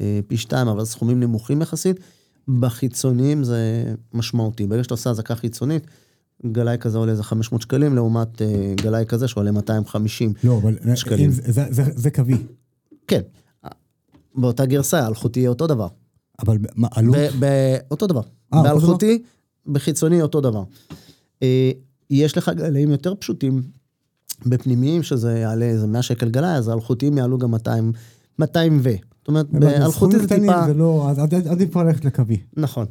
אה, פי שתיים, אבל סכומים נמוכים יחסית. בחיצוניים זה משמעותי. ברגע שאתה עושה אזעקה חיצונית, גלאי כזה עולה איזה 500 שקלים, לעומת אה, גלאי כזה שעולה 250. לא, אבל שקלים. אם זה, זה, זה, זה קווי. כן, באותה גרסה, האלחוטי יהיה אותו דבר. אבל מה, עלות? ב- ב- אותו דבר. אה, באלחוטי, בחיצוני אותו דבר. אה, יש לך גלאים יותר פשוטים בפנימיים, שזה יעלה איזה 100 שקל גלאי, אז האלחוטיים יעלו גם 200, 200 ו. זאת אומרת, באלחוטי זה טיפה... זה לא, אז עדיף- כבר ללכת לקווי. נכון.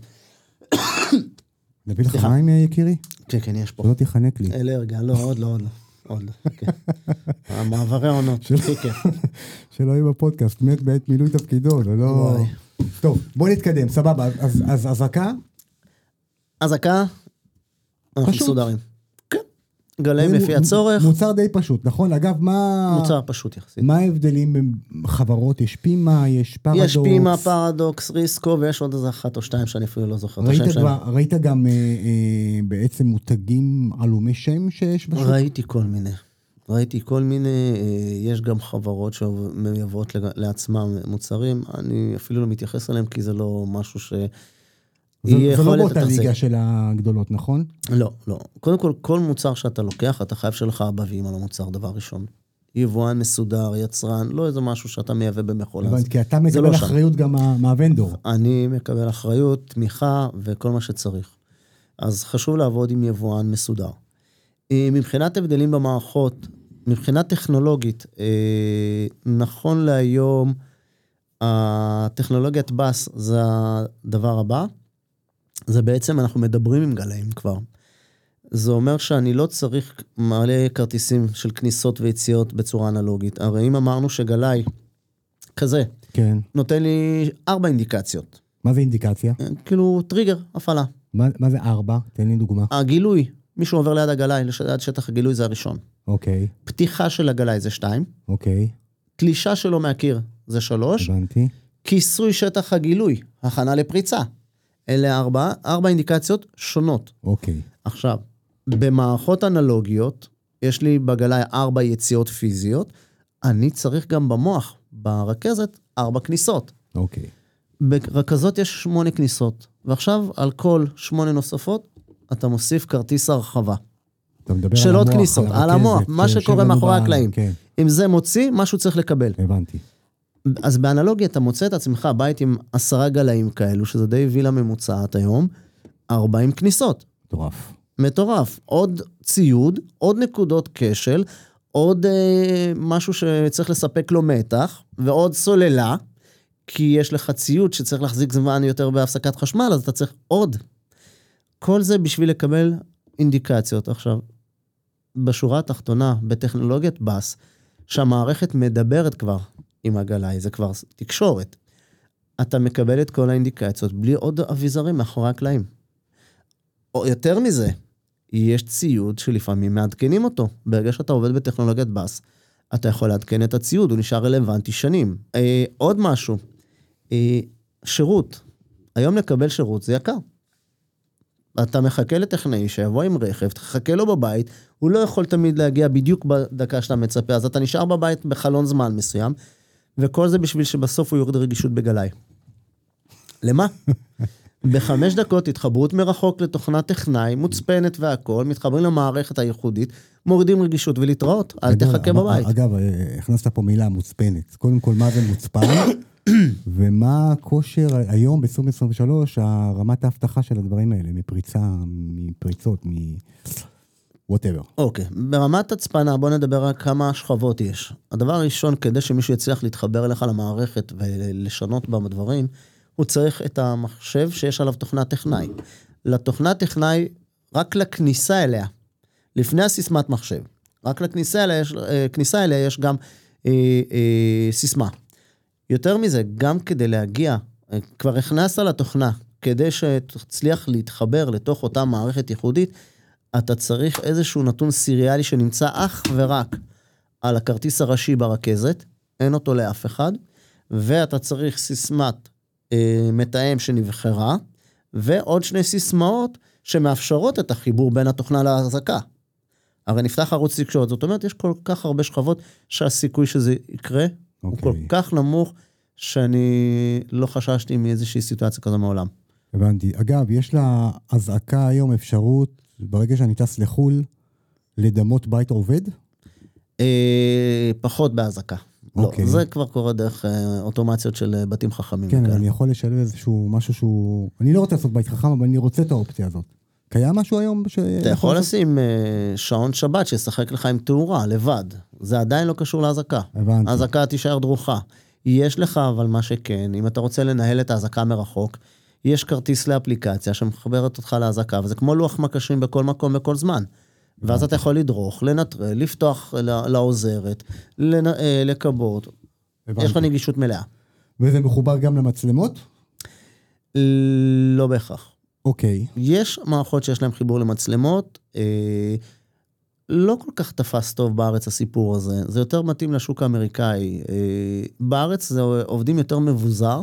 נביא לך. מים, יקירי? כן, כן, יש פה. שלא תיחנק לי. אלרגיה, לא, עוד לא, עוד לא. עוד לא, כן. המעברי עונות, הכי כיף. שלא יהיה בפודקאסט, מת בעת מילוי תפקידו, זה לא... טוב, בוא נתקדם, סבבה. אז- אז אזעקה? אזעקה, אנחנו. מסודרים. גלאים לפי הצורך, מוצר די פשוט, נכון? אגב, מה... מוצר פשוט יחסית. מה ההבדלים בין חברות? יש פימה, יש פרדוקס? יש פימה, פרדוקס, ריסקו, ויש עוד איזה אחת או שתיים שאני אפילו לא זוכר ראית. כבר, ראית גם אה, אה, בעצם מותגים עלומי שם שיש בשוק? ראיתי כל מיני. ראיתי כל מיני, אה, יש גם חברות שמייבאות לעצמם מוצרים, אני אפילו לא מתייחס אליהם כי זה לא משהו ש... זה, זה לא באותה. ליגה של הגדולות, נכון? לא, לא. קודם כל, כל מוצר שאתה לוקח, אתה חייב שיהיה לך אבבים על המוצר, דבר ראשון. יבואן מסודר, יצרן, לא איזה משהו שאתה מייבא במכולה. הבנתי, כי אתה לא מקבל שם. אחריות גם מה- מהוונדור. אני מקבל אחריות, תמיכה וכל מה שצריך. אז חשוב לעבוד עם יבואן מסודר. אה, מבחינת הבדלים במערכות, מבחינה טכנולוגית, אה, נכון להיום, הטכנולוגיית בס זה הדבר הבא. זה בעצם, אנחנו מדברים עם גלאים כבר. זה אומר שאני לא צריך מלא כרטיסים של כניסות ויציאות בצורה אנלוגית. הרי אם אמרנו שגלאי כזה כן. נותן לי ארבע אינדיקציות. מה זה אינדיקציה? כאילו טריגר, הפעלה. מה מה זה ארבע? תן לי דוגמה. הגילוי, מישהו עובר ליד הגלאי, ליד שטח הגילוי זה הראשון. אוקיי, פתיחה של הגלאי זה שתיים, אוקיי, תלישה שלו מהקיר זה שלוש, הבנתי. כיסוי שטח הגילוי, הכנה לפריצה. אלה ארבע, ארבע אינדיקציות שונות. אוקיי. עכשיו, במערכות אנלוגיות, יש לי בגלאי ארבע יציאות פיזיות, אני צריך גם במוח, ברכזת, ארבע כניסות. אוקיי. ברכזות יש שמונה כניסות, ועכשיו על כל שמונה נוספות, אתה מוסיף כרטיס הרחבה. אתה מדבר של על עוד המוח, כניסות, על הרכזת המוח, מה שיושב שקורה מאחורי הקלעים. כן, אם זה מוציא, משהו צריך לקבל. הבנתי. אז באנלוגיה אתה מוצא את עצמך בית עם עשרה גלאים כאלו, שזה די וילה ממוצעת היום, 40 כניסות. מטורף. מטורף. עוד ציוד, עוד נקודות כשל, עוד אה, משהו שצריך לספק לו מתח, ועוד סוללה, כי יש לך ציוד שצריך להחזיק זמן יותר בהפסקת חשמל, אז אתה צריך עוד. כל זה בשביל לקבל אינדיקציות. עכשיו, בשורה התחתונה, בטכנולוגיית בס, שהמערכת מדברת כבר עם הגלאי, זה כבר תקשורת. אתה מקבל את כל האינדיקציות בלי עוד אביזרים מאחורי הקלעים. או יותר מזה, יש ציוד שלפעמים מעדכנים אותו. ברגע שאתה עובד בטכנולוגיית בס, אתה יכול לעדכן את הציוד, הוא נשאר רלוונטי שנים. אה, עוד משהו, אה, שירות. היום לקבל שירות זה יקר. אתה מחכה לטכנאי שיבוא עם רכב, תחכה לו בבית, הוא לא יכול תמיד להגיע בדיוק בדקה שאתה מצפה, אז אתה נשאר בבית בחלון זמן מסוים, וכל זה בשביל שבסוף הוא יוריד רגישות בגלאי. למה? בחמש דקות התחברות מרחוק לתוכנת טכנאי, מוצפנת והכול, מתחברים למערכת הייחודית, מורידים רגישות ולהתראות, אל אגב, תחכה בבית. אגב, אה, הכנסת פה מילה מוצפנת. קודם כל, מה זה מוצפן? ומה הכושר היום, ב-2023, רמת האבטחה של הדברים האלה, מפריצה, מפריצות, מ... וואטאבר. אוקיי, ברמת הצפנה בוא נדבר על כמה שכבות יש. הדבר הראשון, כדי שמישהו יצליח להתחבר אליך למערכת ולשנות בה דברים, הוא צריך את המחשב שיש עליו תוכנת טכנאי. לתוכנת טכנאי, רק לכניסה אליה, לפני הסיסמת מחשב, רק לכניסה אליה יש, אה, כניסה אליה יש גם אה, אה, סיסמה. יותר מזה, גם כדי להגיע, אה, כבר הכנסת לתוכנה, כדי שתצליח להתחבר לתוך אותה מערכת ייחודית, אתה צריך איזשהו נתון סיריאלי שנמצא אך ורק על הכרטיס הראשי ברכזת, אין אותו לאף אחד, ואתה צריך סיסמת אה, מתאם שנבחרה, ועוד שני סיסמאות שמאפשרות את החיבור בין התוכנה להחזקה. הרי נפתח ערוץ תקשורת, זאת אומרת, יש כל כך הרבה שכבות שהסיכוי שזה יקרה הוא כל אוקיי. כך נמוך, שאני לא חששתי מאיזושהי סיטואציה כזו מעולם. הבנתי. אגב, יש לאזעקה היום אפשרות, ברגע שאני טס לחו"ל, לדמות בית עובד? אה, פחות באזעקה. לא, אוקיי. זה כבר קורה דרך אה, אוטומציות של אה, בתים חכמים. כן, אבל. אני יכול לשלב איזשהו משהו שהוא... אני לא רוצה לעשות בית חכם, אבל אני רוצה את האופציה הזאת. קיים משהו היום ש... אתה יכול לשים אה, שעון שבת שישחק לך עם תאורה לבד. זה עדיין לא קשור לאזעקה. הבנתי. האזעקה תישאר דרוכה. יש לך אבל מה שכן, אם אתה רוצה לנהל את האזעקה מרחוק, יש כרטיס לאפליקציה שמחברת אותך לאזעקה, וזה כמו לוח מקשים בכל מקום, בכל זמן. ואז אתה יכול לדרוך, לנטרל, לפתוח לעוזרת, לנ- אה, לכבות. יש לך נגישות מלאה. וזה מחובר גם למצלמות? לא בהכרח. אוקיי. יש מערכות שיש להן חיבור למצלמות, אה, לא כל כך תפס טוב בארץ הסיפור הזה, זה יותר מתאים לשוק האמריקאי. אה, בארץ זה עובדים יותר מבוזר,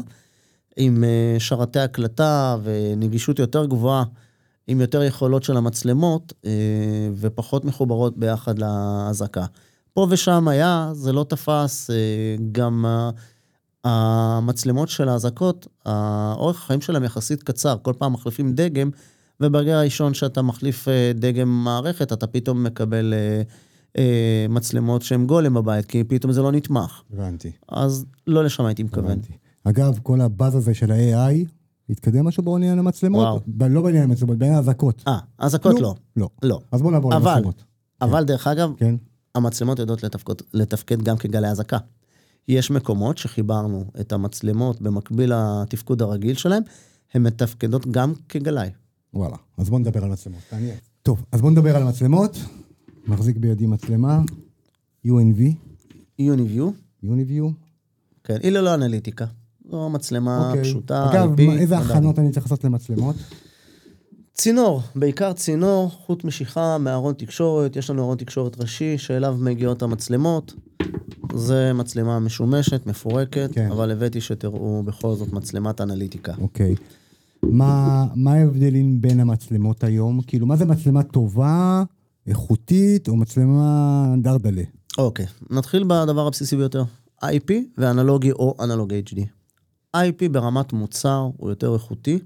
עם אה, שרתי הקלטה ונגישות יותר גבוהה, עם יותר יכולות של המצלמות, אה, ופחות מחוברות ביחד לאזעקה. פה ושם היה, זה לא תפס, אה, גם המצלמות של האזעקות, האורך החיים שלהם יחסית קצר, כל פעם מחליפים דגם, וברגע הראשון שאתה מחליף דגם מערכת, אתה פתאום מקבל מצלמות שהן גולם בבית, כי פתאום זה לא נתמך. הבנתי. אז לא לשם הייתי מכוון. הבנתי. אגב, כל הבאז הזה של ה-AI, התקדם משהו בעניין המצלמות? וואו. ב- לא בעניין המצלמות, בעניין האזעקות. אה, אזעקות לא. לא. לא. אז בוא נעבור אבל- למצלמות. אבל דרך אגב, כן? המצלמות יודעות לתפקד, לתפקד גם כגלי אזעקה. יש מקומות שחיברנו את המצלמות במקביל לתפקוד הרגיל שלהם, הן מתפקדות גם כגלאי. וואלה. אז בוא נדבר על מצלמות. מעניין. טוב, אז בוא נדבר על המצלמות. מחזיק בידי מצלמה, UNV, יוניביו, UniView. כן, היא ללא אנליטיקה. זו מצלמה אוקיי. פשוטה, אגב, IP, מה- איזה. הכנות אני צריך לעשות למצלמות? צינור, בעיקר צינור, חוט משיכה מארון תקשורת, יש לנו ארון תקשורת ראשי שאליו מגיעות המצלמות. זה מצלמה משומשת, מפורקת, כן. אבל הבאתי שתראו בכל זאת מצלמת אנליטיקה. אוקיי. מה מה ההבדלים בין המצלמות היום? כאילו, מה זה מצלמה טובה, איכותית, או מצלמה דרדלה? אוקיי, נתחיל בדבר הבסיסי ביותר. IP ואנלוגי או אנלוג HD. IP ברמת מוצר הוא יותר איכותי,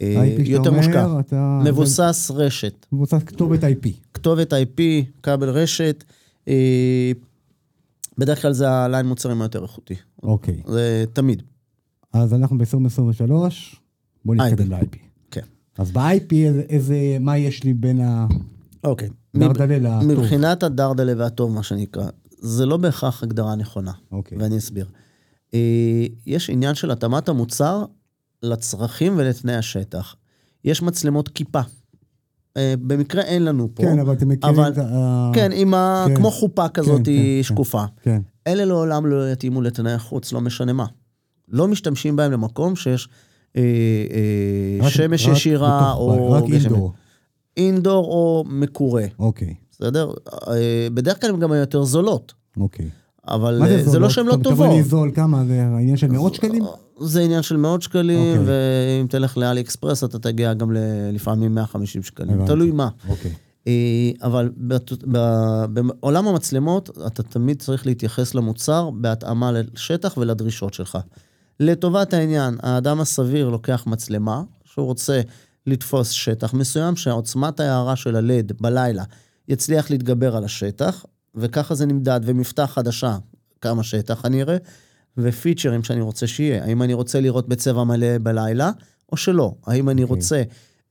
אה, יותר מושקע, אתה- מבוסס רשת. מבוסס כתובת IP. כתובת IP, כבל רשת, אה, בדרך כלל זה הליין מוצרים היותר איכותי. אוקיי. זה תמיד, אז אנחנו ב-2023, בוא נתקדם IP. ל-IP. כן. אז ב-IP, איזה, מה יש לי בין אוקיי. הדרדלה לטוב? מבחינת הדרדלה והטוב, מה שנקרא, זה לא בהכרח הגדרה נכונה, אוקיי. ואני אסביר. אה, יש עניין של התאמת המוצר לצרכים ולתנאי השטח. יש מצלמות כיפה. אה, במקרה אין לנו פה. כן, אבל אתם מכירים אבל- את ה... כן, עם ה... כן. כמו חופה כזאת כן, כן, שקופה. כן. אלה לעולם לא יתאימו לתנאי החוץ, לא משנה מה. לא משתמשים בהם למקום שיש אה, אה, רק- שמש רק ישירה בתוך או... רק. אינדור. אינדור או מקורה, אוקיי, בסדר? אה, בדרך כלל הן גם יותר זולות, אוקיי. אבל מה אה, זה? לא שהן לא אתה טובות. לי זול, כמה? זה העניין של מאות שקלים? זה עניין של מאות שקלים, אוקיי. ואם תלך לאלי אקספרס אתה תגיע גם ל- לפעמים 150 שקלים, הבנתי. תלוי מה. אוקיי. אה, אבל בעולם המצלמות, אתה תמיד צריך להתייחס למוצר בהתאמה לשטח ולדרישות שלך. לטובת העניין, האדם הסביר לוקח מצלמה, שהוא רוצה לתפוס שטח מסוים, שעוצמת ההערה של הלד בלילה יצליח להתגבר על השטח, וככה זה נמדד, ומבטח חדשה, כמה שטח אני אראה, ופיצ'רים שאני רוצה שיהיה. האם אני רוצה לראות בצבע מלא בלילה, או שלא? האם אני אוקיי. רוצה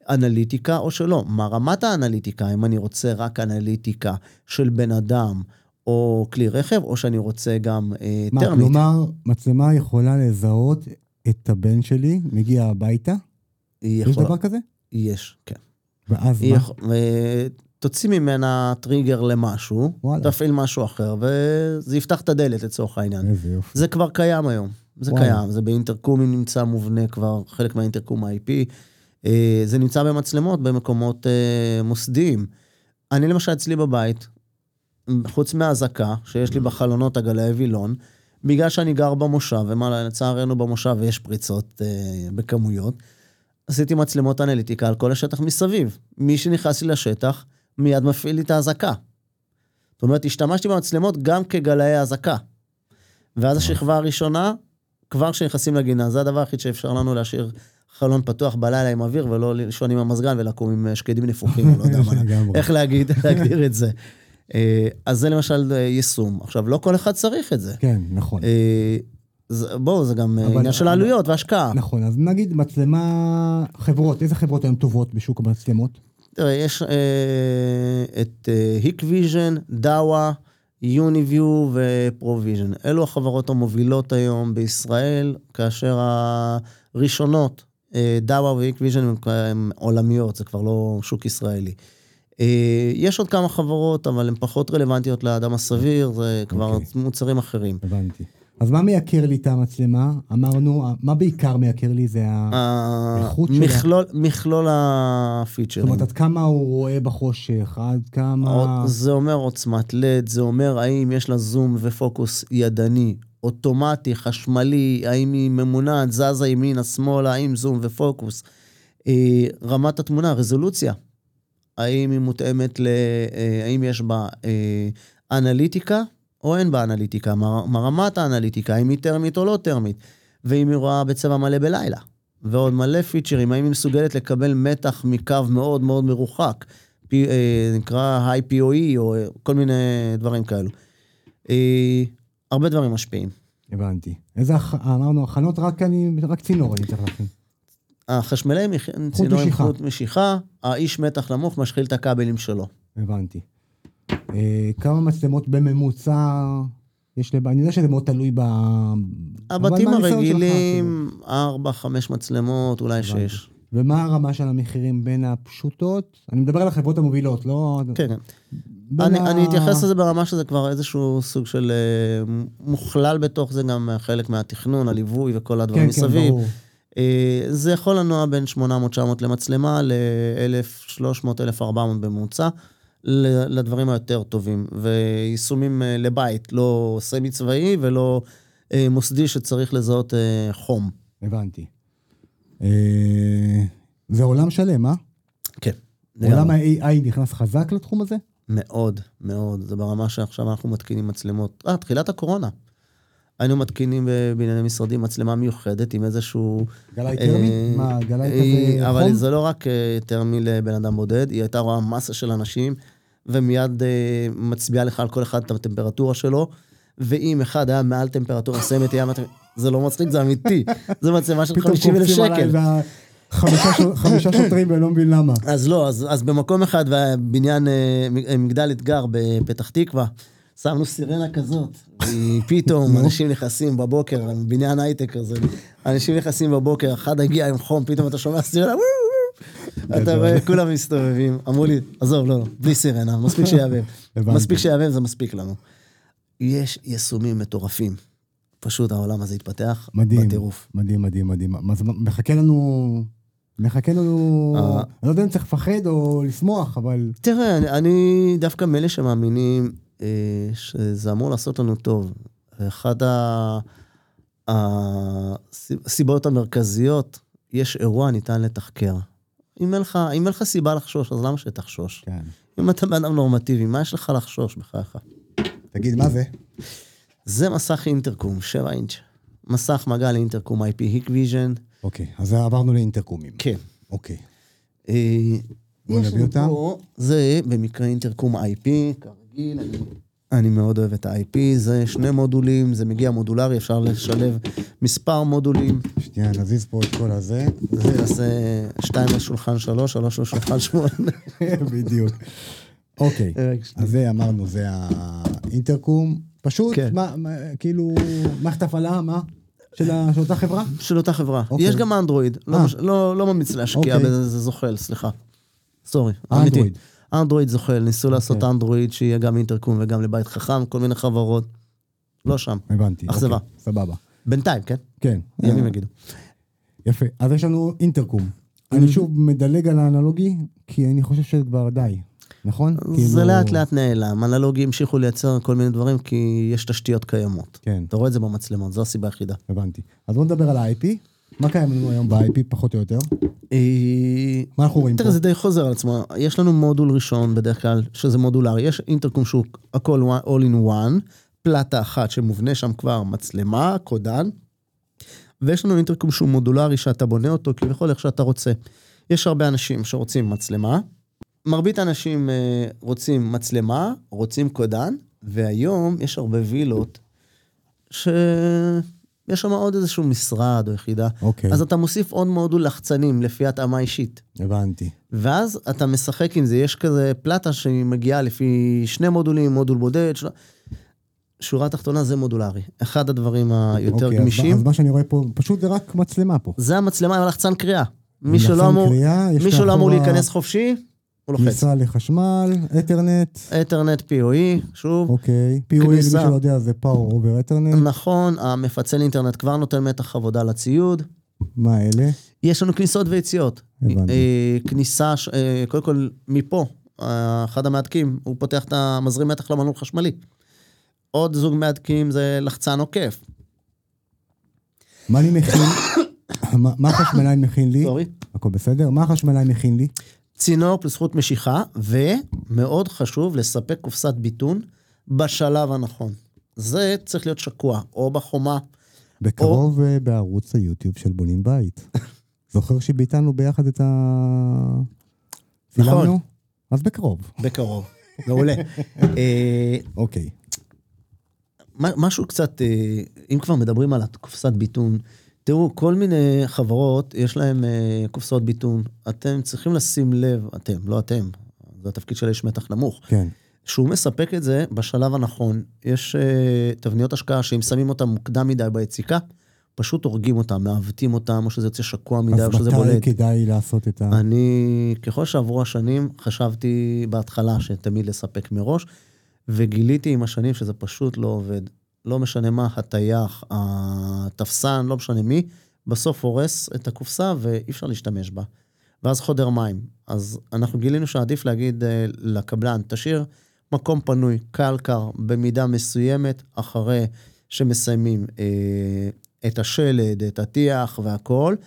אנליטיקה או שלא? מה רמת האנליטיקה? האם אני רוצה רק אנליטיקה של בן אדם או כלי רכב, או שאני רוצה גם אה, מה, טרמית? כלומר, מצלמה יכולה לזהות את הבן שלי, מגיע הביתה? היא יש דבר כזה? יש, כן. ואז מה? יכול- אה, תוציא ממנה טריגר למשהו, וואלה. תפעיל משהו אחר, וזה יפתח את הדלת לצורך העניין. איזה יופי. זה כבר קיים היום. זה וואלה. קיים, זה באינטרקומים נמצא מובנה כבר, חלק מהאינטרקום ה-IP. אה, זה נמצא במצלמות במקומות אה, מוסדיים. אני למשל אצלי בבית, חוץ מהאזעקה, שיש לי בחלונות הגלאי וילון, בגלל שאני גר במושב, ומה, לצערנו במושב יש פריצות אה, בכמויות, עשיתי מצלמות אנליטיקה על כל השטח מסביב. מי שנכנס לי לשטח, מיד מפעיל לי את האזעקה. זאת אומרת, השתמשתי במצלמות גם כגלאי אזעקה. ואז השכבה הראשונה, כבר כשנכנסים לגינה, זה הדבר היחיד שאפשר לנו להשאיר חלון פתוח בלילה עם אוויר, ולא לישון עם המזגן ולקום עם אה, שקדים נפוחים, או לא יודע מה. איך להגיד, להגדיר את זה. אה, אז זה למשל אה, יישום. עכשיו, לא כל אחד צריך את זה. כן, נכון. בואו, זה גם עניין של העלויות והשקעה. נכון, אז נגיד מצלמה, חברות, איזה חברות היום טובות בשוק המצלמות? תראה, יש אה, את Hikvision, Dahua, Uniview ו Provision. אלו החברות המובילות היום בישראל, כאשר הראשונות, אה, Dahua ו Hikvision הן עולמיות, זה כבר לא שוק ישראלי. אה, יש עוד כמה חברות, אבל הן פחות רלוונטיות לאדם הסביר, זה כבר אוקיי. מוצרים אחרים. הבנתי. אז מה מייקר לי את המצלמה? אמרנו, מה בעיקר מייקר לי זה. האיכות שלה. מכלול, מכלול זאת הפיצ'רים. אומרת, עד כמה הוא רואה בחושך, עד כמה... זה אומר עוצמת לד, זה אומר האם יש לה זום ופוקוס ידני, אוטומטי, חשמלי, האם היא ממונעת, זזה ימינה, שמאלה, האם זום ופוקוס. אה, רמת התמונה, רזולוציה. האם היא מותאמת ל... אה, האם יש בה אה, אנליטיקה או אין בה אנליטיקה? מה, מה רמת האנליטיקה? האם היא טרמית או לא טרמית? ואם היא רואה בצבע מלא בלילה. ועוד מלא פיצ'רים, האם היא מסוגלת לקבל מתח מקו מאוד מאוד מרוחק? פי- אה, נקרא IPOE או אה, כל מיני דברים כאלו. אה, הרבה דברים משפיעים. הבנתי. איזה, אמרנו, הכנות רק אני, רק צינור אני צריך להכין. החשמלאי מח- צינור עם. חוט משיכה, האיש מתח נמוך משחיל את הכבלים שלו. הבנתי. אה, כמה מצלמות בממוצע יש לב... אני יודע שזה מאוד תלוי ב... הבתים הרגילים, 4-5 מצלמות, אולי הבנתי. 6. כאילו. ומה הרמה של המחירים בין הפשוטות? אני מדבר על החברות המובילות, לא... כן, כן. אני, ה- אני אתייחס לזה ברמה שזה כבר איזשהו סוג של... אה, מוכלל בתוך זה גם חלק מהתכנון, הליווי וכל הדברים כן, כן, מסביב. ברור. אה, זה יכול לנוע בין 800-900 למצלמה ל-1,300-1,400 בממוצע, לדברים היותר טובים. ויישומים אה, לבית, לא סמי צבאי ולא אה, מוסדי שצריך לזהות אה, חום. הבנתי. אה, זה עולם שלם, אה? כן. עולם ה-AI נכנס חזק לתחום הזה? מאוד, מאוד. זה ברמה שעכשיו אנחנו מתקינים מצלמות. אה, תחילת הקורונה. היינו מתקינים בבנייני משרדים מצלמה מיוחדת עם איזשהו... גלאי טרמי? אה, מה, גלאי אה, כזה אבל חום? זה לא רק טרמי לבן אדם בודד, היא הייתה רואה מסה של אנשים, ומיד אה, מצביעה לך על כל אחד את הטמפרטורה שלו, ואם אחד היה מעל טמפרטורה מסוימת, היה... זה לא מצחיק, זה אמיתי. זה מצלמה של פתאום 50 אלף שקל. חמישה שוטרים ואני לא מבין למה. אז לא, אז, אז במקום אחד, בבניין אה, מגדל אתגר בפתח תקווה, שמנו סירנה כזאת, פתאום. אנשים נכנסים בבוקר, בניין הייטק כזה, אנשים נכנסים בבוקר, אחד הגיע עם חום, פתאום אתה שומע סירנה, וואו, אתה. רואה, כולם מסתובבים, אמרו לי, עזוב, לא, לא, בלי סירנה, מספיק. הבנתי. מספיק שיהבהב, זה מספיק לנו. יש יישומים מטורפים. פשוט העולם הזה התפתח מדהים, בטירוף. מדהים, מדהים, מדהים. אז מחכה לנו... מחכה לנו... אה. אני לא יודע אם צריך לפחד או לשמוח, אבל... תראה, אני, אני דווקא מאלה שמאמינים אה, שזה אמור לעשות לנו טוב. אחת הסיבות המרכזיות, יש אירוע ניתן לתחקר. אם אין לך, אם אין לך סיבה לחשוש, אז למה שתחשוש? כן. אם אתה בן אדם נורמטיבי, מה יש לך לחשוש בחייך? תגיד, מה זה? זה מסך אינטרקום, 7 אינץ'. מסך מגע לאינטרקום IP Hikvision. אוקיי, אז עברנו לאינטרקומים. כן. אוקיי. אה, בוא נביא אותם. זה במקרה אינטרקום IP, כרגיל, אני, אני מאוד אוהב את ה-IP, זה שני מודולים, זה מגיע מודולרי, אפשר לשלב מספר מודולים, שנייה, נזיז פה את כל הזה. זה יעשה שתיים על שולחן שלוש, שלוש על שולחן שמונה. בדיוק. אוקיי. אז זה אמרנו, זה האינטרקום. פשוט, כן. מה, מה, כאילו, מערכת הפעלה, מה? של ה- של אותה חברה? של אותה חברה. אוקיי. יש גם אנדרואיד, לא, אה. לא, לא ממליץ להשקיע אוקיי. בזה, זה זוחל, סליחה. סורי. אמיתי. אנדרואיד זוחל, ניסו לעשות אוקיי. אנדרואיד שיהיה גם אינטרקום וגם לבית חכם, כל מיני חברות. לא שם. הבנתי. אכזבה. אוקיי, סבבה. בינתיים, כן? כן. ימים יגידו. יפה. אז יש לנו אינטרקום. Mm-hmm. אני שוב מדלג על האנלוגי, כי אני חושב שכבר די. נכון? זה כאילו- לאט לאט נעלם. אנלוגי המשיכו לייצר כל מיני דברים כי יש תשתיות קיימות. כן, אתה רואה את זה במצלמות, זו הסיבה היחידה. הבנתי. אז בוא נדבר על ה-IP. מה קיים לנו היום ב-IP, פחות או יותר? אה, מה אנחנו רואים פה? תראה, זה די חוזר על עצמו. יש לנו מודול ראשון בדרך כלל, שזה מודולרי. יש אינטרקום שהוא הכל all in one, פלטה אחת שמובנה שם כבר מצלמה, קודן, ויש לנו אינטרקום שהוא מודולרי שאתה בונה אותו כביכול איך שאתה רוצה. יש הרבה אנשים שרוצים מצלמה, מרבית האנשים אה, רוצים מצלמה, רוצים קודן, והיום יש הרבה וילות שיש שם עוד איזשהו משרד או יחידה. אוקיי, אז אתה מוסיף עוד מודול לחצנים לפי התאמה אישית. הבנתי. ואז אתה משחק עם זה, יש כזה פלטה שהיא מגיעה לפי שני מודולים, מודול בודד. של... שורה תחתונה זה מודולרי. אחד הדברים היותר אוקיי, אז- גמישים, אז מה שאני רואה פה, פשוט זה רק מצלמה פה. זה המצלמה עם הלחצן קריאה. מי לחצן שלא אמור, קריאה, יש מי שלא אמור להיכנס חופשי. כניסה לחשמל, אתרנט, אתרנט POE, שוב. אוקיי. POE, למי. שלא יודע, זה Power over אתרנט. נכון, המפצל אינטרנט כבר נותן מתח עבודה לציוד. מה אלה? יש לנו כניסות ויציאות. הבנתי. אה, כניסה, אה, קודם כל, מפה, אה, אחד המהדקים, הוא פותח את המזרים מתח למנעול חשמלי. עוד זוג מהדקים זה לחצן עוקף. מה אני מכין? מה מה החשמלאי מכין לי? סורי. הכל בסדר? מה החשמלאי מכין לי? צינור פלוס חוט משיכה, ומאוד חשוב לספק קופסת ביטון בשלב הנכון. זה צריך להיות שקוע, או בחומה. בקרוב אה, בערוץ היוטיוב של בונים בית. זוכר שביטלנו ביחד את ה... נכון. אז בקרוב. בקרוב. מעולה. אה, אוקיי. משהו קצת, אה, אם כבר מדברים על הקופסת ביטון, תראו, כל מיני חברות, יש להם אה, קופסאות ביטון. אתם צריכים לשים לב, אתם, לא אתם, זה התפקיד של איש מתח נמוך. כן. שהוא מספק את זה בשלב הנכון. יש uh, תבניות השקעה שאם שמים אותם מוקדם מדי ביציקה, פשוט הורגים אותם, מעוותים אותם, או שזה יוצא שקוע מדי, או אז שזה מתי בולט. כדאי לעשות את ה... אני, ככל שעברו השנים, חשבתי בהתחלה שתמיד לספק מראש, וגיליתי עם השנים שזה פשוט לא עובד. לא משנה מה, הטייח, התפסן, לא משנה מי, בסוף הורס את הקופסה ואי אפשר להשתמש בה. ואז חודר מים. אז אנחנו גילינו שעדיף להגיד אה, לקבלן, תשאיר מקום פנוי, קל קר, במידה מסוימת, אחרי שמסיימים אה, את השלד, את הטיח והכול,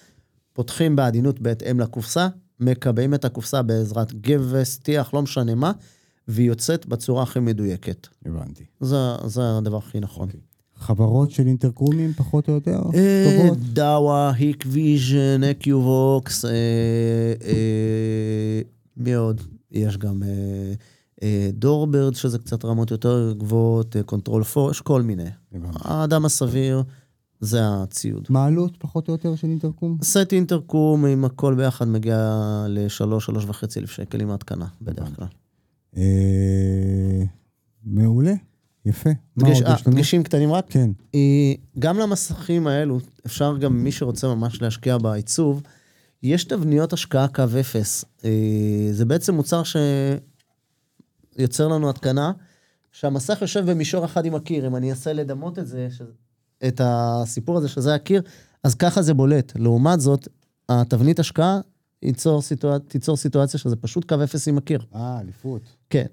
פותחים בעדינות בהתאם לקופסה, מקבעים את הקופסה בעזרת גבס, טיח, לא משנה מה, והיא יוצאת בצורה הכי מדויקת. הבנתי. זה, זה הדבר הכי נכון. חברות של אינטרקומים פחות או יותר? אה, טובות? Dahua, Hikvision, Akuvox, אה, אה, מי עוד? יש גם אה, אה, DoorBird, שזה קצת רמות יותר גבוהות, אה, Control 4, יש כל מיני. האדם הסביר, זה הציוד. מה העלות פחות או יותר של אינטרקום? סט אינטרקום עם הכל ביחד מגיע לשלוש, שלוש וחצי אלף שקל עם ההתקנה, בדרך כלל. אה, מעולה, יפה. מה דגש- עוד אה, יש לנו? דגשים קטנים רק. כן. אה, גם למסכים האלו, אפשר גם מי שרוצה ממש להשקיע בעיצוב, יש תבניות השקעה קו אפס. אה, זה בעצם מוצר שיוצר לנו התקנה, שהמסך יושב במישור אחד עם הקיר. אם אני אנסה לדמות את זה, ש... את הסיפור הזה שזה הקיר, אז ככה זה בולט. לעומת זאת, התבנית השקעה ייצור סיטואצ... תיצור סיטואציה שזה פשוט קו אפס עם הקיר. אה, אליפות. כן,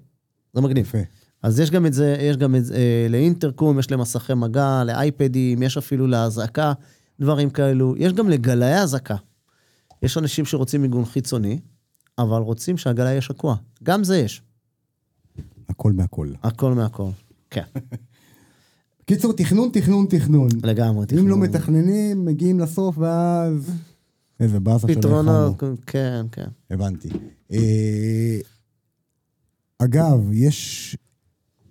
זה מגניב. יפה. אז יש גם את זה, יש גם את זה אה, לאינטרקום, יש למסכי מגע, לאייפדים, יש אפילו לאזעקה, דברים כאלו. יש גם לגלאי אזעקה. יש אנשים שרוצים מיגון חיצוני, אבל רוצים שהגלאי יהיה שקוע. גם זה יש. הכל מהכל. הכל מהכל. כן, קיצור, תכנון, תכנון, תכנון. לגמרי. אם לא תכנון. מתכננים, מגיעים לסוף, ואז... איזה באסה שלא פתרונות. כן, כן. הבנתי. אה, אגב, יש,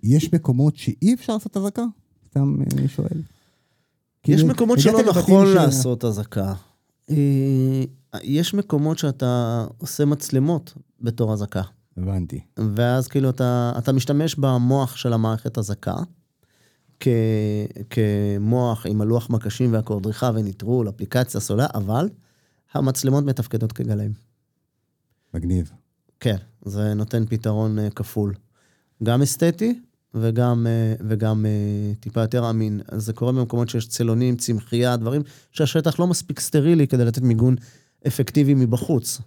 יש מקומות שאי אפשר לעשות אזעקה? סתם אה, אני שואל. יש כאילו, מקומות שלא נכון לעשות אזעקה. אה, יש מקומות שאתה עושה מצלמות בתור אזעקה. הבנתי. ואז כאילו אתה, אתה משתמש במוח של המערכת אזעקה, כ, כמוח עם הלוח מקשים והכל, דריכה וניטרול, אפליקציה, סוללה, אבל המצלמות מתפקדות כגלאים. מגניב. כן, זה נותן פתרון אה, כפול. גם אסתטי וגם, אה, וגם אה, טיפה יותר אמין. אז זה קורה במקומות שיש צלונים, צמחייה, דברים שהשטח לא מספיק סטרילי כדי לתת מיגון אפקטיבי מבחוץ.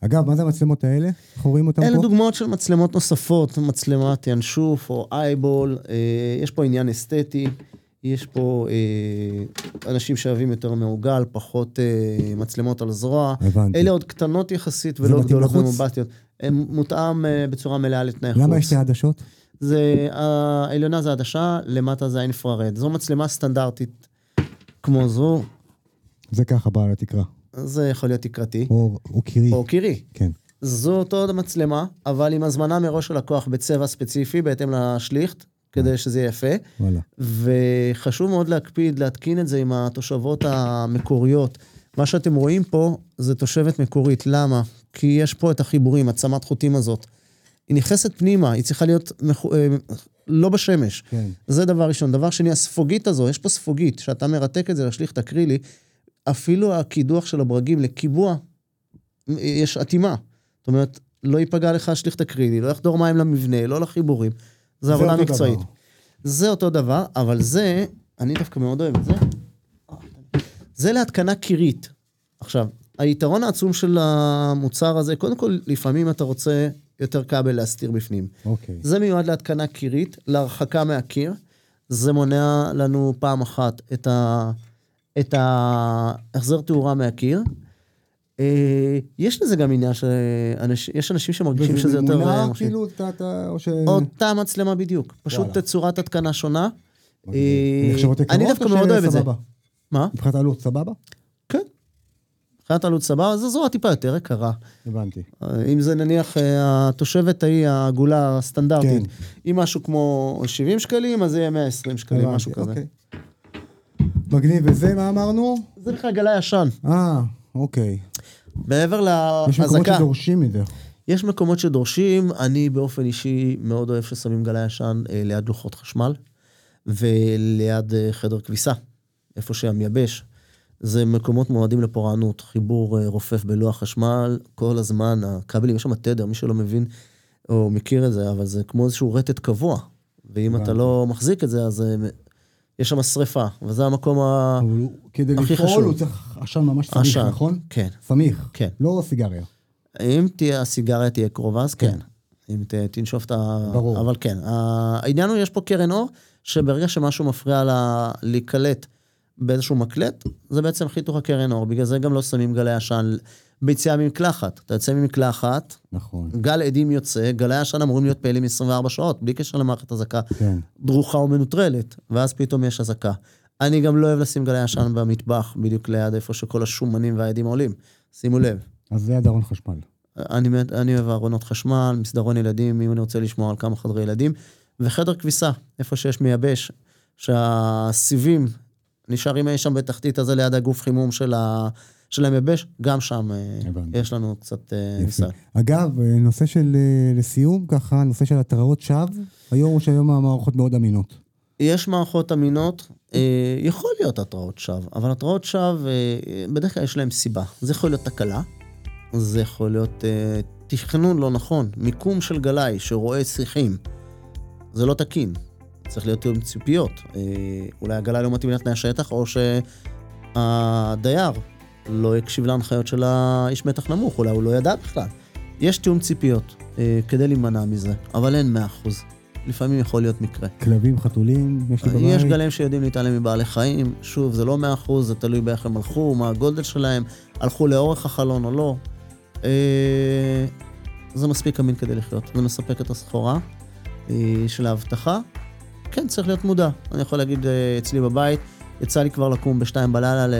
אגב, מה זה המצלמות האלה? איך רואים אלה פה? דוגמאות של מצלמות נוספות, מצלמת ינשוף או אייבול, אה, יש פה עניין אסתטי, יש פה אה, אנשים שאוהבים יותר מעוגל, פחות אה, מצלמות על זרוע. הבנתי. אלה עוד קטנות יחסית ולא גדולות? ומובטיות. מותאם אה, בצורה מלאה לתנאי חוץ. למה יש שתי עדשות? זה, העליונה זה עדשה, למטה זה האינפרארד. זו מצלמה סטנדרטית כמו זו, זה ככה בא על התקרה. זה יכול להיות תקרתי, או או קירי. או קירי. כן. זו אותו מצלמה, אבל עם הזמנה מראש של לקוח בצבע ספציפי, בהתאם לשליכט, כדי שזה יהיה יפה. וואלה. וחשוב מאוד להקפיד, להתקין את זה עם התושבות המקוריות. מה שאתם רואים פה זה תושבת מקורית. למה? כי יש פה את החיבורים, הצמת חוטים הזאת. היא נכנסת פנימה, היא צריכה להיות מחו... אה, לא בשמש. כן. זה דבר ראשון. דבר שני, הספוגית הזו, יש פה ספוגית, שאתה מרתק את זה לשליך את אקרילי, אפילו הקידוח של הברגים לקיבוע, יש אטימה. זאת אומרת, לא ייפגע לך שליכט אקרילי, לא יחדור מים למבנה, לא לחיבורים. זה עבודה מקצועית. דבר. זה אותו דבר, אבל זה, אני דווקא מאוד אוהב את זה. זה להתקנה קירית. עכשיו, היתרון העצום של המוצר הזה, קודם כל, לפעמים אתה רוצה יותר כבל להסתיר בפנים. אוקיי. זה מיועד להתקנה קירית, להרחקה מהקיר. זה מונע לנו פעם אחת את, ה... את ההחזר תאורה מהקיר. אה, יש לזה גם עניין שיש אנשים שמרגישים שזה יותר... מונע אה, כאילו, אתה, אתה, או ש... אותה מצלמה בדיוק, פשוט. תצורת התקנה שונה. אה, אני דווקא או מאוד אוהב את זה. מה? מבחינת העלות, סבבה? כן. מבחינת עלות סבבה, זו זרוע טיפה יותר יקרה. הבנתי. אם זה נניח אה, התושבת ההיא, העגולה הסטנדרטית, כן. אם משהו כמו 70 שקלים, אז זה יהיה 120 שקלים, משהו כזה. אוקיי. מגניב, וזה מה אמרנו? זה בכלל גלאי ישן. אה, אוקיי. מעבר יש מקומות להזעקה, שדורשים את זה. יש מקומות שדורשים, אני באופן אישי מאוד אוהב ששמים גלאי ישן אה, ליד לוחות חשמל וליד אה, חדר כביסה, איפה שהמייבש. זה מקומות מועדים לפורענות, חיבור אה, רופף בלוח חשמל, כל הזמן, הכבלים, יש שם תדר, מי שלא מבין או מכיר את זה, אבל זה כמו איזשהו רטט קבוע. ואם אתה. לא מחזיק את זה, אז אה, יש שם שריפה, וזה המקום ה... כדי הכי לפעול חשוב. הוא צריך עשן ממש סמיך, עשן. נכון? כן, סמיך. כן. לא סיגריה. אם תהיה, הסיגריה תהיה קרובה, אז כן. כן. אם ת, תנשוף את ה... ברור. אבל כן. העניין הוא, יש פה קרן אור, שברגע שמשהו מפריע לה להיקלט באיזשהו מקלט, זה בעצם חיתוך הקרן אור. בגלל זה גם לא שמים גלי עשן ביציאה ממקלחת. אתה יוצא ממקלחת, נכון. גל עדים יוצא, גלי עשן אמורים להיות פעילים 24 שעות, בלי קשר למערכת אזעקה כן. דרוכה או מנוטרלת, ואז פתאום יש אזעקה. אני גם לא אוהב לשים גלי עשן במטבח, בדיוק ליד איפה שכל השומנים והעדים עולים. שימו לב. אז זה הדרון חשמל. אני, אני אוהב ארונות חשמל, מסדרון ילדים, אם אני רוצה לשמור על כמה חדרי ילדים, וחדר כביסה, איפה שיש מייבש, שהסיבים נשארים אי שם בתחתית הזה ליד הגוף חימום של, ה, של המייבש, גם שם אה, הבנתי. יש לנו קצת אה. ניסיון. אגב, אה, נושא של, אה, לסיום, ככה, נושא של התראות שווא, היום הוא שהיום המערכות מאוד אמינות. יש מערכות אמינות, אה, יכול להיות התראות שווא, אבל התראות שווא, אה, בדרך כלל יש להם סיבה. זה יכול להיות תקלה, זה יכול להיות אה, תכנון לא נכון, מיקום של גלאי שרואה שיחים, זה לא תקין. צריך להיות תיאום ציפיות. אה, אולי הגלאי לא מתאים לתנאי השטח, או שהדייר לא הקשיב להנחיות של האיש מתח נמוך, אולי הוא לא ידע בכלל. יש תיאום ציפיות אה, כדי להימנע מזה, אבל אין 100%. לפעמים יכול להיות מקרה. כלבים, חתולים, יש לי בבית. יש גלים שיודעים להתעלם מבעלי חיים, שוב, זה לא מאה אחוז, זה תלוי באיך הם הלכו, מה הגודל שלהם, הלכו לאורך החלון או לא. אה, זה מספיק אמין כדי לחיות, זה מספק את הסחורה אה, של האבטחה. כן, צריך להיות מודע. אני יכול להגיד, אה, אצלי בבית, יצא לי כבר לקום בשתיים בלילה ל-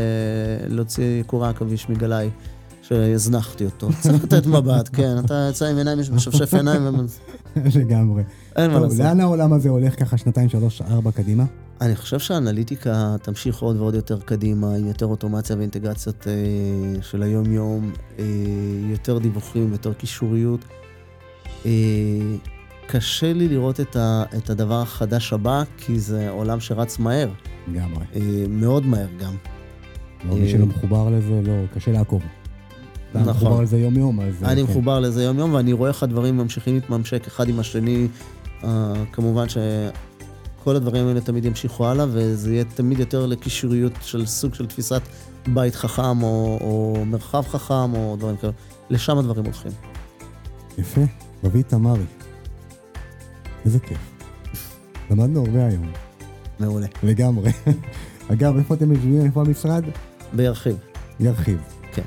להוציא קורי עכביש מגלאי, שהזנחתי אותו. צריך לתת מבט, כן, אתה יוצא עם עיניים, משפשף עיניים, לגמרי. אין מה לעשות. לאן העולם הזה הולך ככה שנתיים, שלוש, ארבע קדימה? אני חושב שהאנליטיקה תמשיך עוד ועוד יותר קדימה, עם יותר אוטומציה ואינטגרציות אה, של היום-יום, אה, יותר דיווחים, יותר קישוריות. אה, קשה לי לראות את, ה, את הדבר החדש הבא, כי זה עולם שרץ מהר, לגמרי. אה, מאוד מהר גם. לא, מי שלא מחובר לזה, לא, קשה לעקוב. אתה נכון. מחובר לזה יום-יום, אז... אני כן. מחובר לזה יום-יום, ואני רואה איך הדברים ממשיכים להתממשק אחד עם השני. אה, כמובן שכל הדברים האלה תמיד ימשיכו הלאה, וזה יהיה תמיד יותר לקישוריות של סוג של תפיסת בית חכם, או, או מרחב חכם, או דברים כאלה. לשם הדברים הולכים. יפה, רביד תמרי. איזה כיף. למדנו הרבה היום, מעולה. לגמרי. אגב, איפה אתם יושבים? איפה המשרד? בירחיב. ירחיב. כן.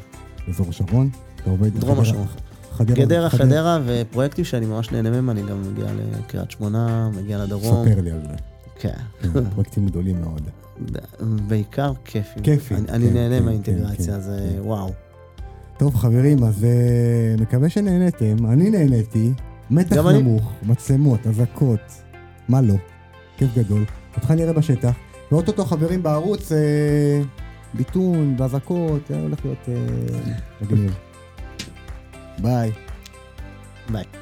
אזור השרון? אתה עובד דרום השרון. חדרה. גדרה, חדרה, ופרויקטים שאני ממש נהנה מהם, אני גם מגיע לקריית שמונה, מגיע לדרום. ספר לי על זה. כן. כן, פרויקטים גדולים מאוד. בעיקר כיפים. כיפים, אני, אני כן, נהנה כן, מהאינטגרציה, כן, זה כן. וואו. טוב, חברים, אז אה, מקווה שנהנתם. אני נהניתי. מתח גם אני. נמוך, מצלמות, אזעקות, מה לא. כיף גדול. אותך נראה בשטח. ואו-טו-טו חברים בערוץ, אה, ביטון אזעקות, זה הולך להיות אה, מגניב. ביי. ביי.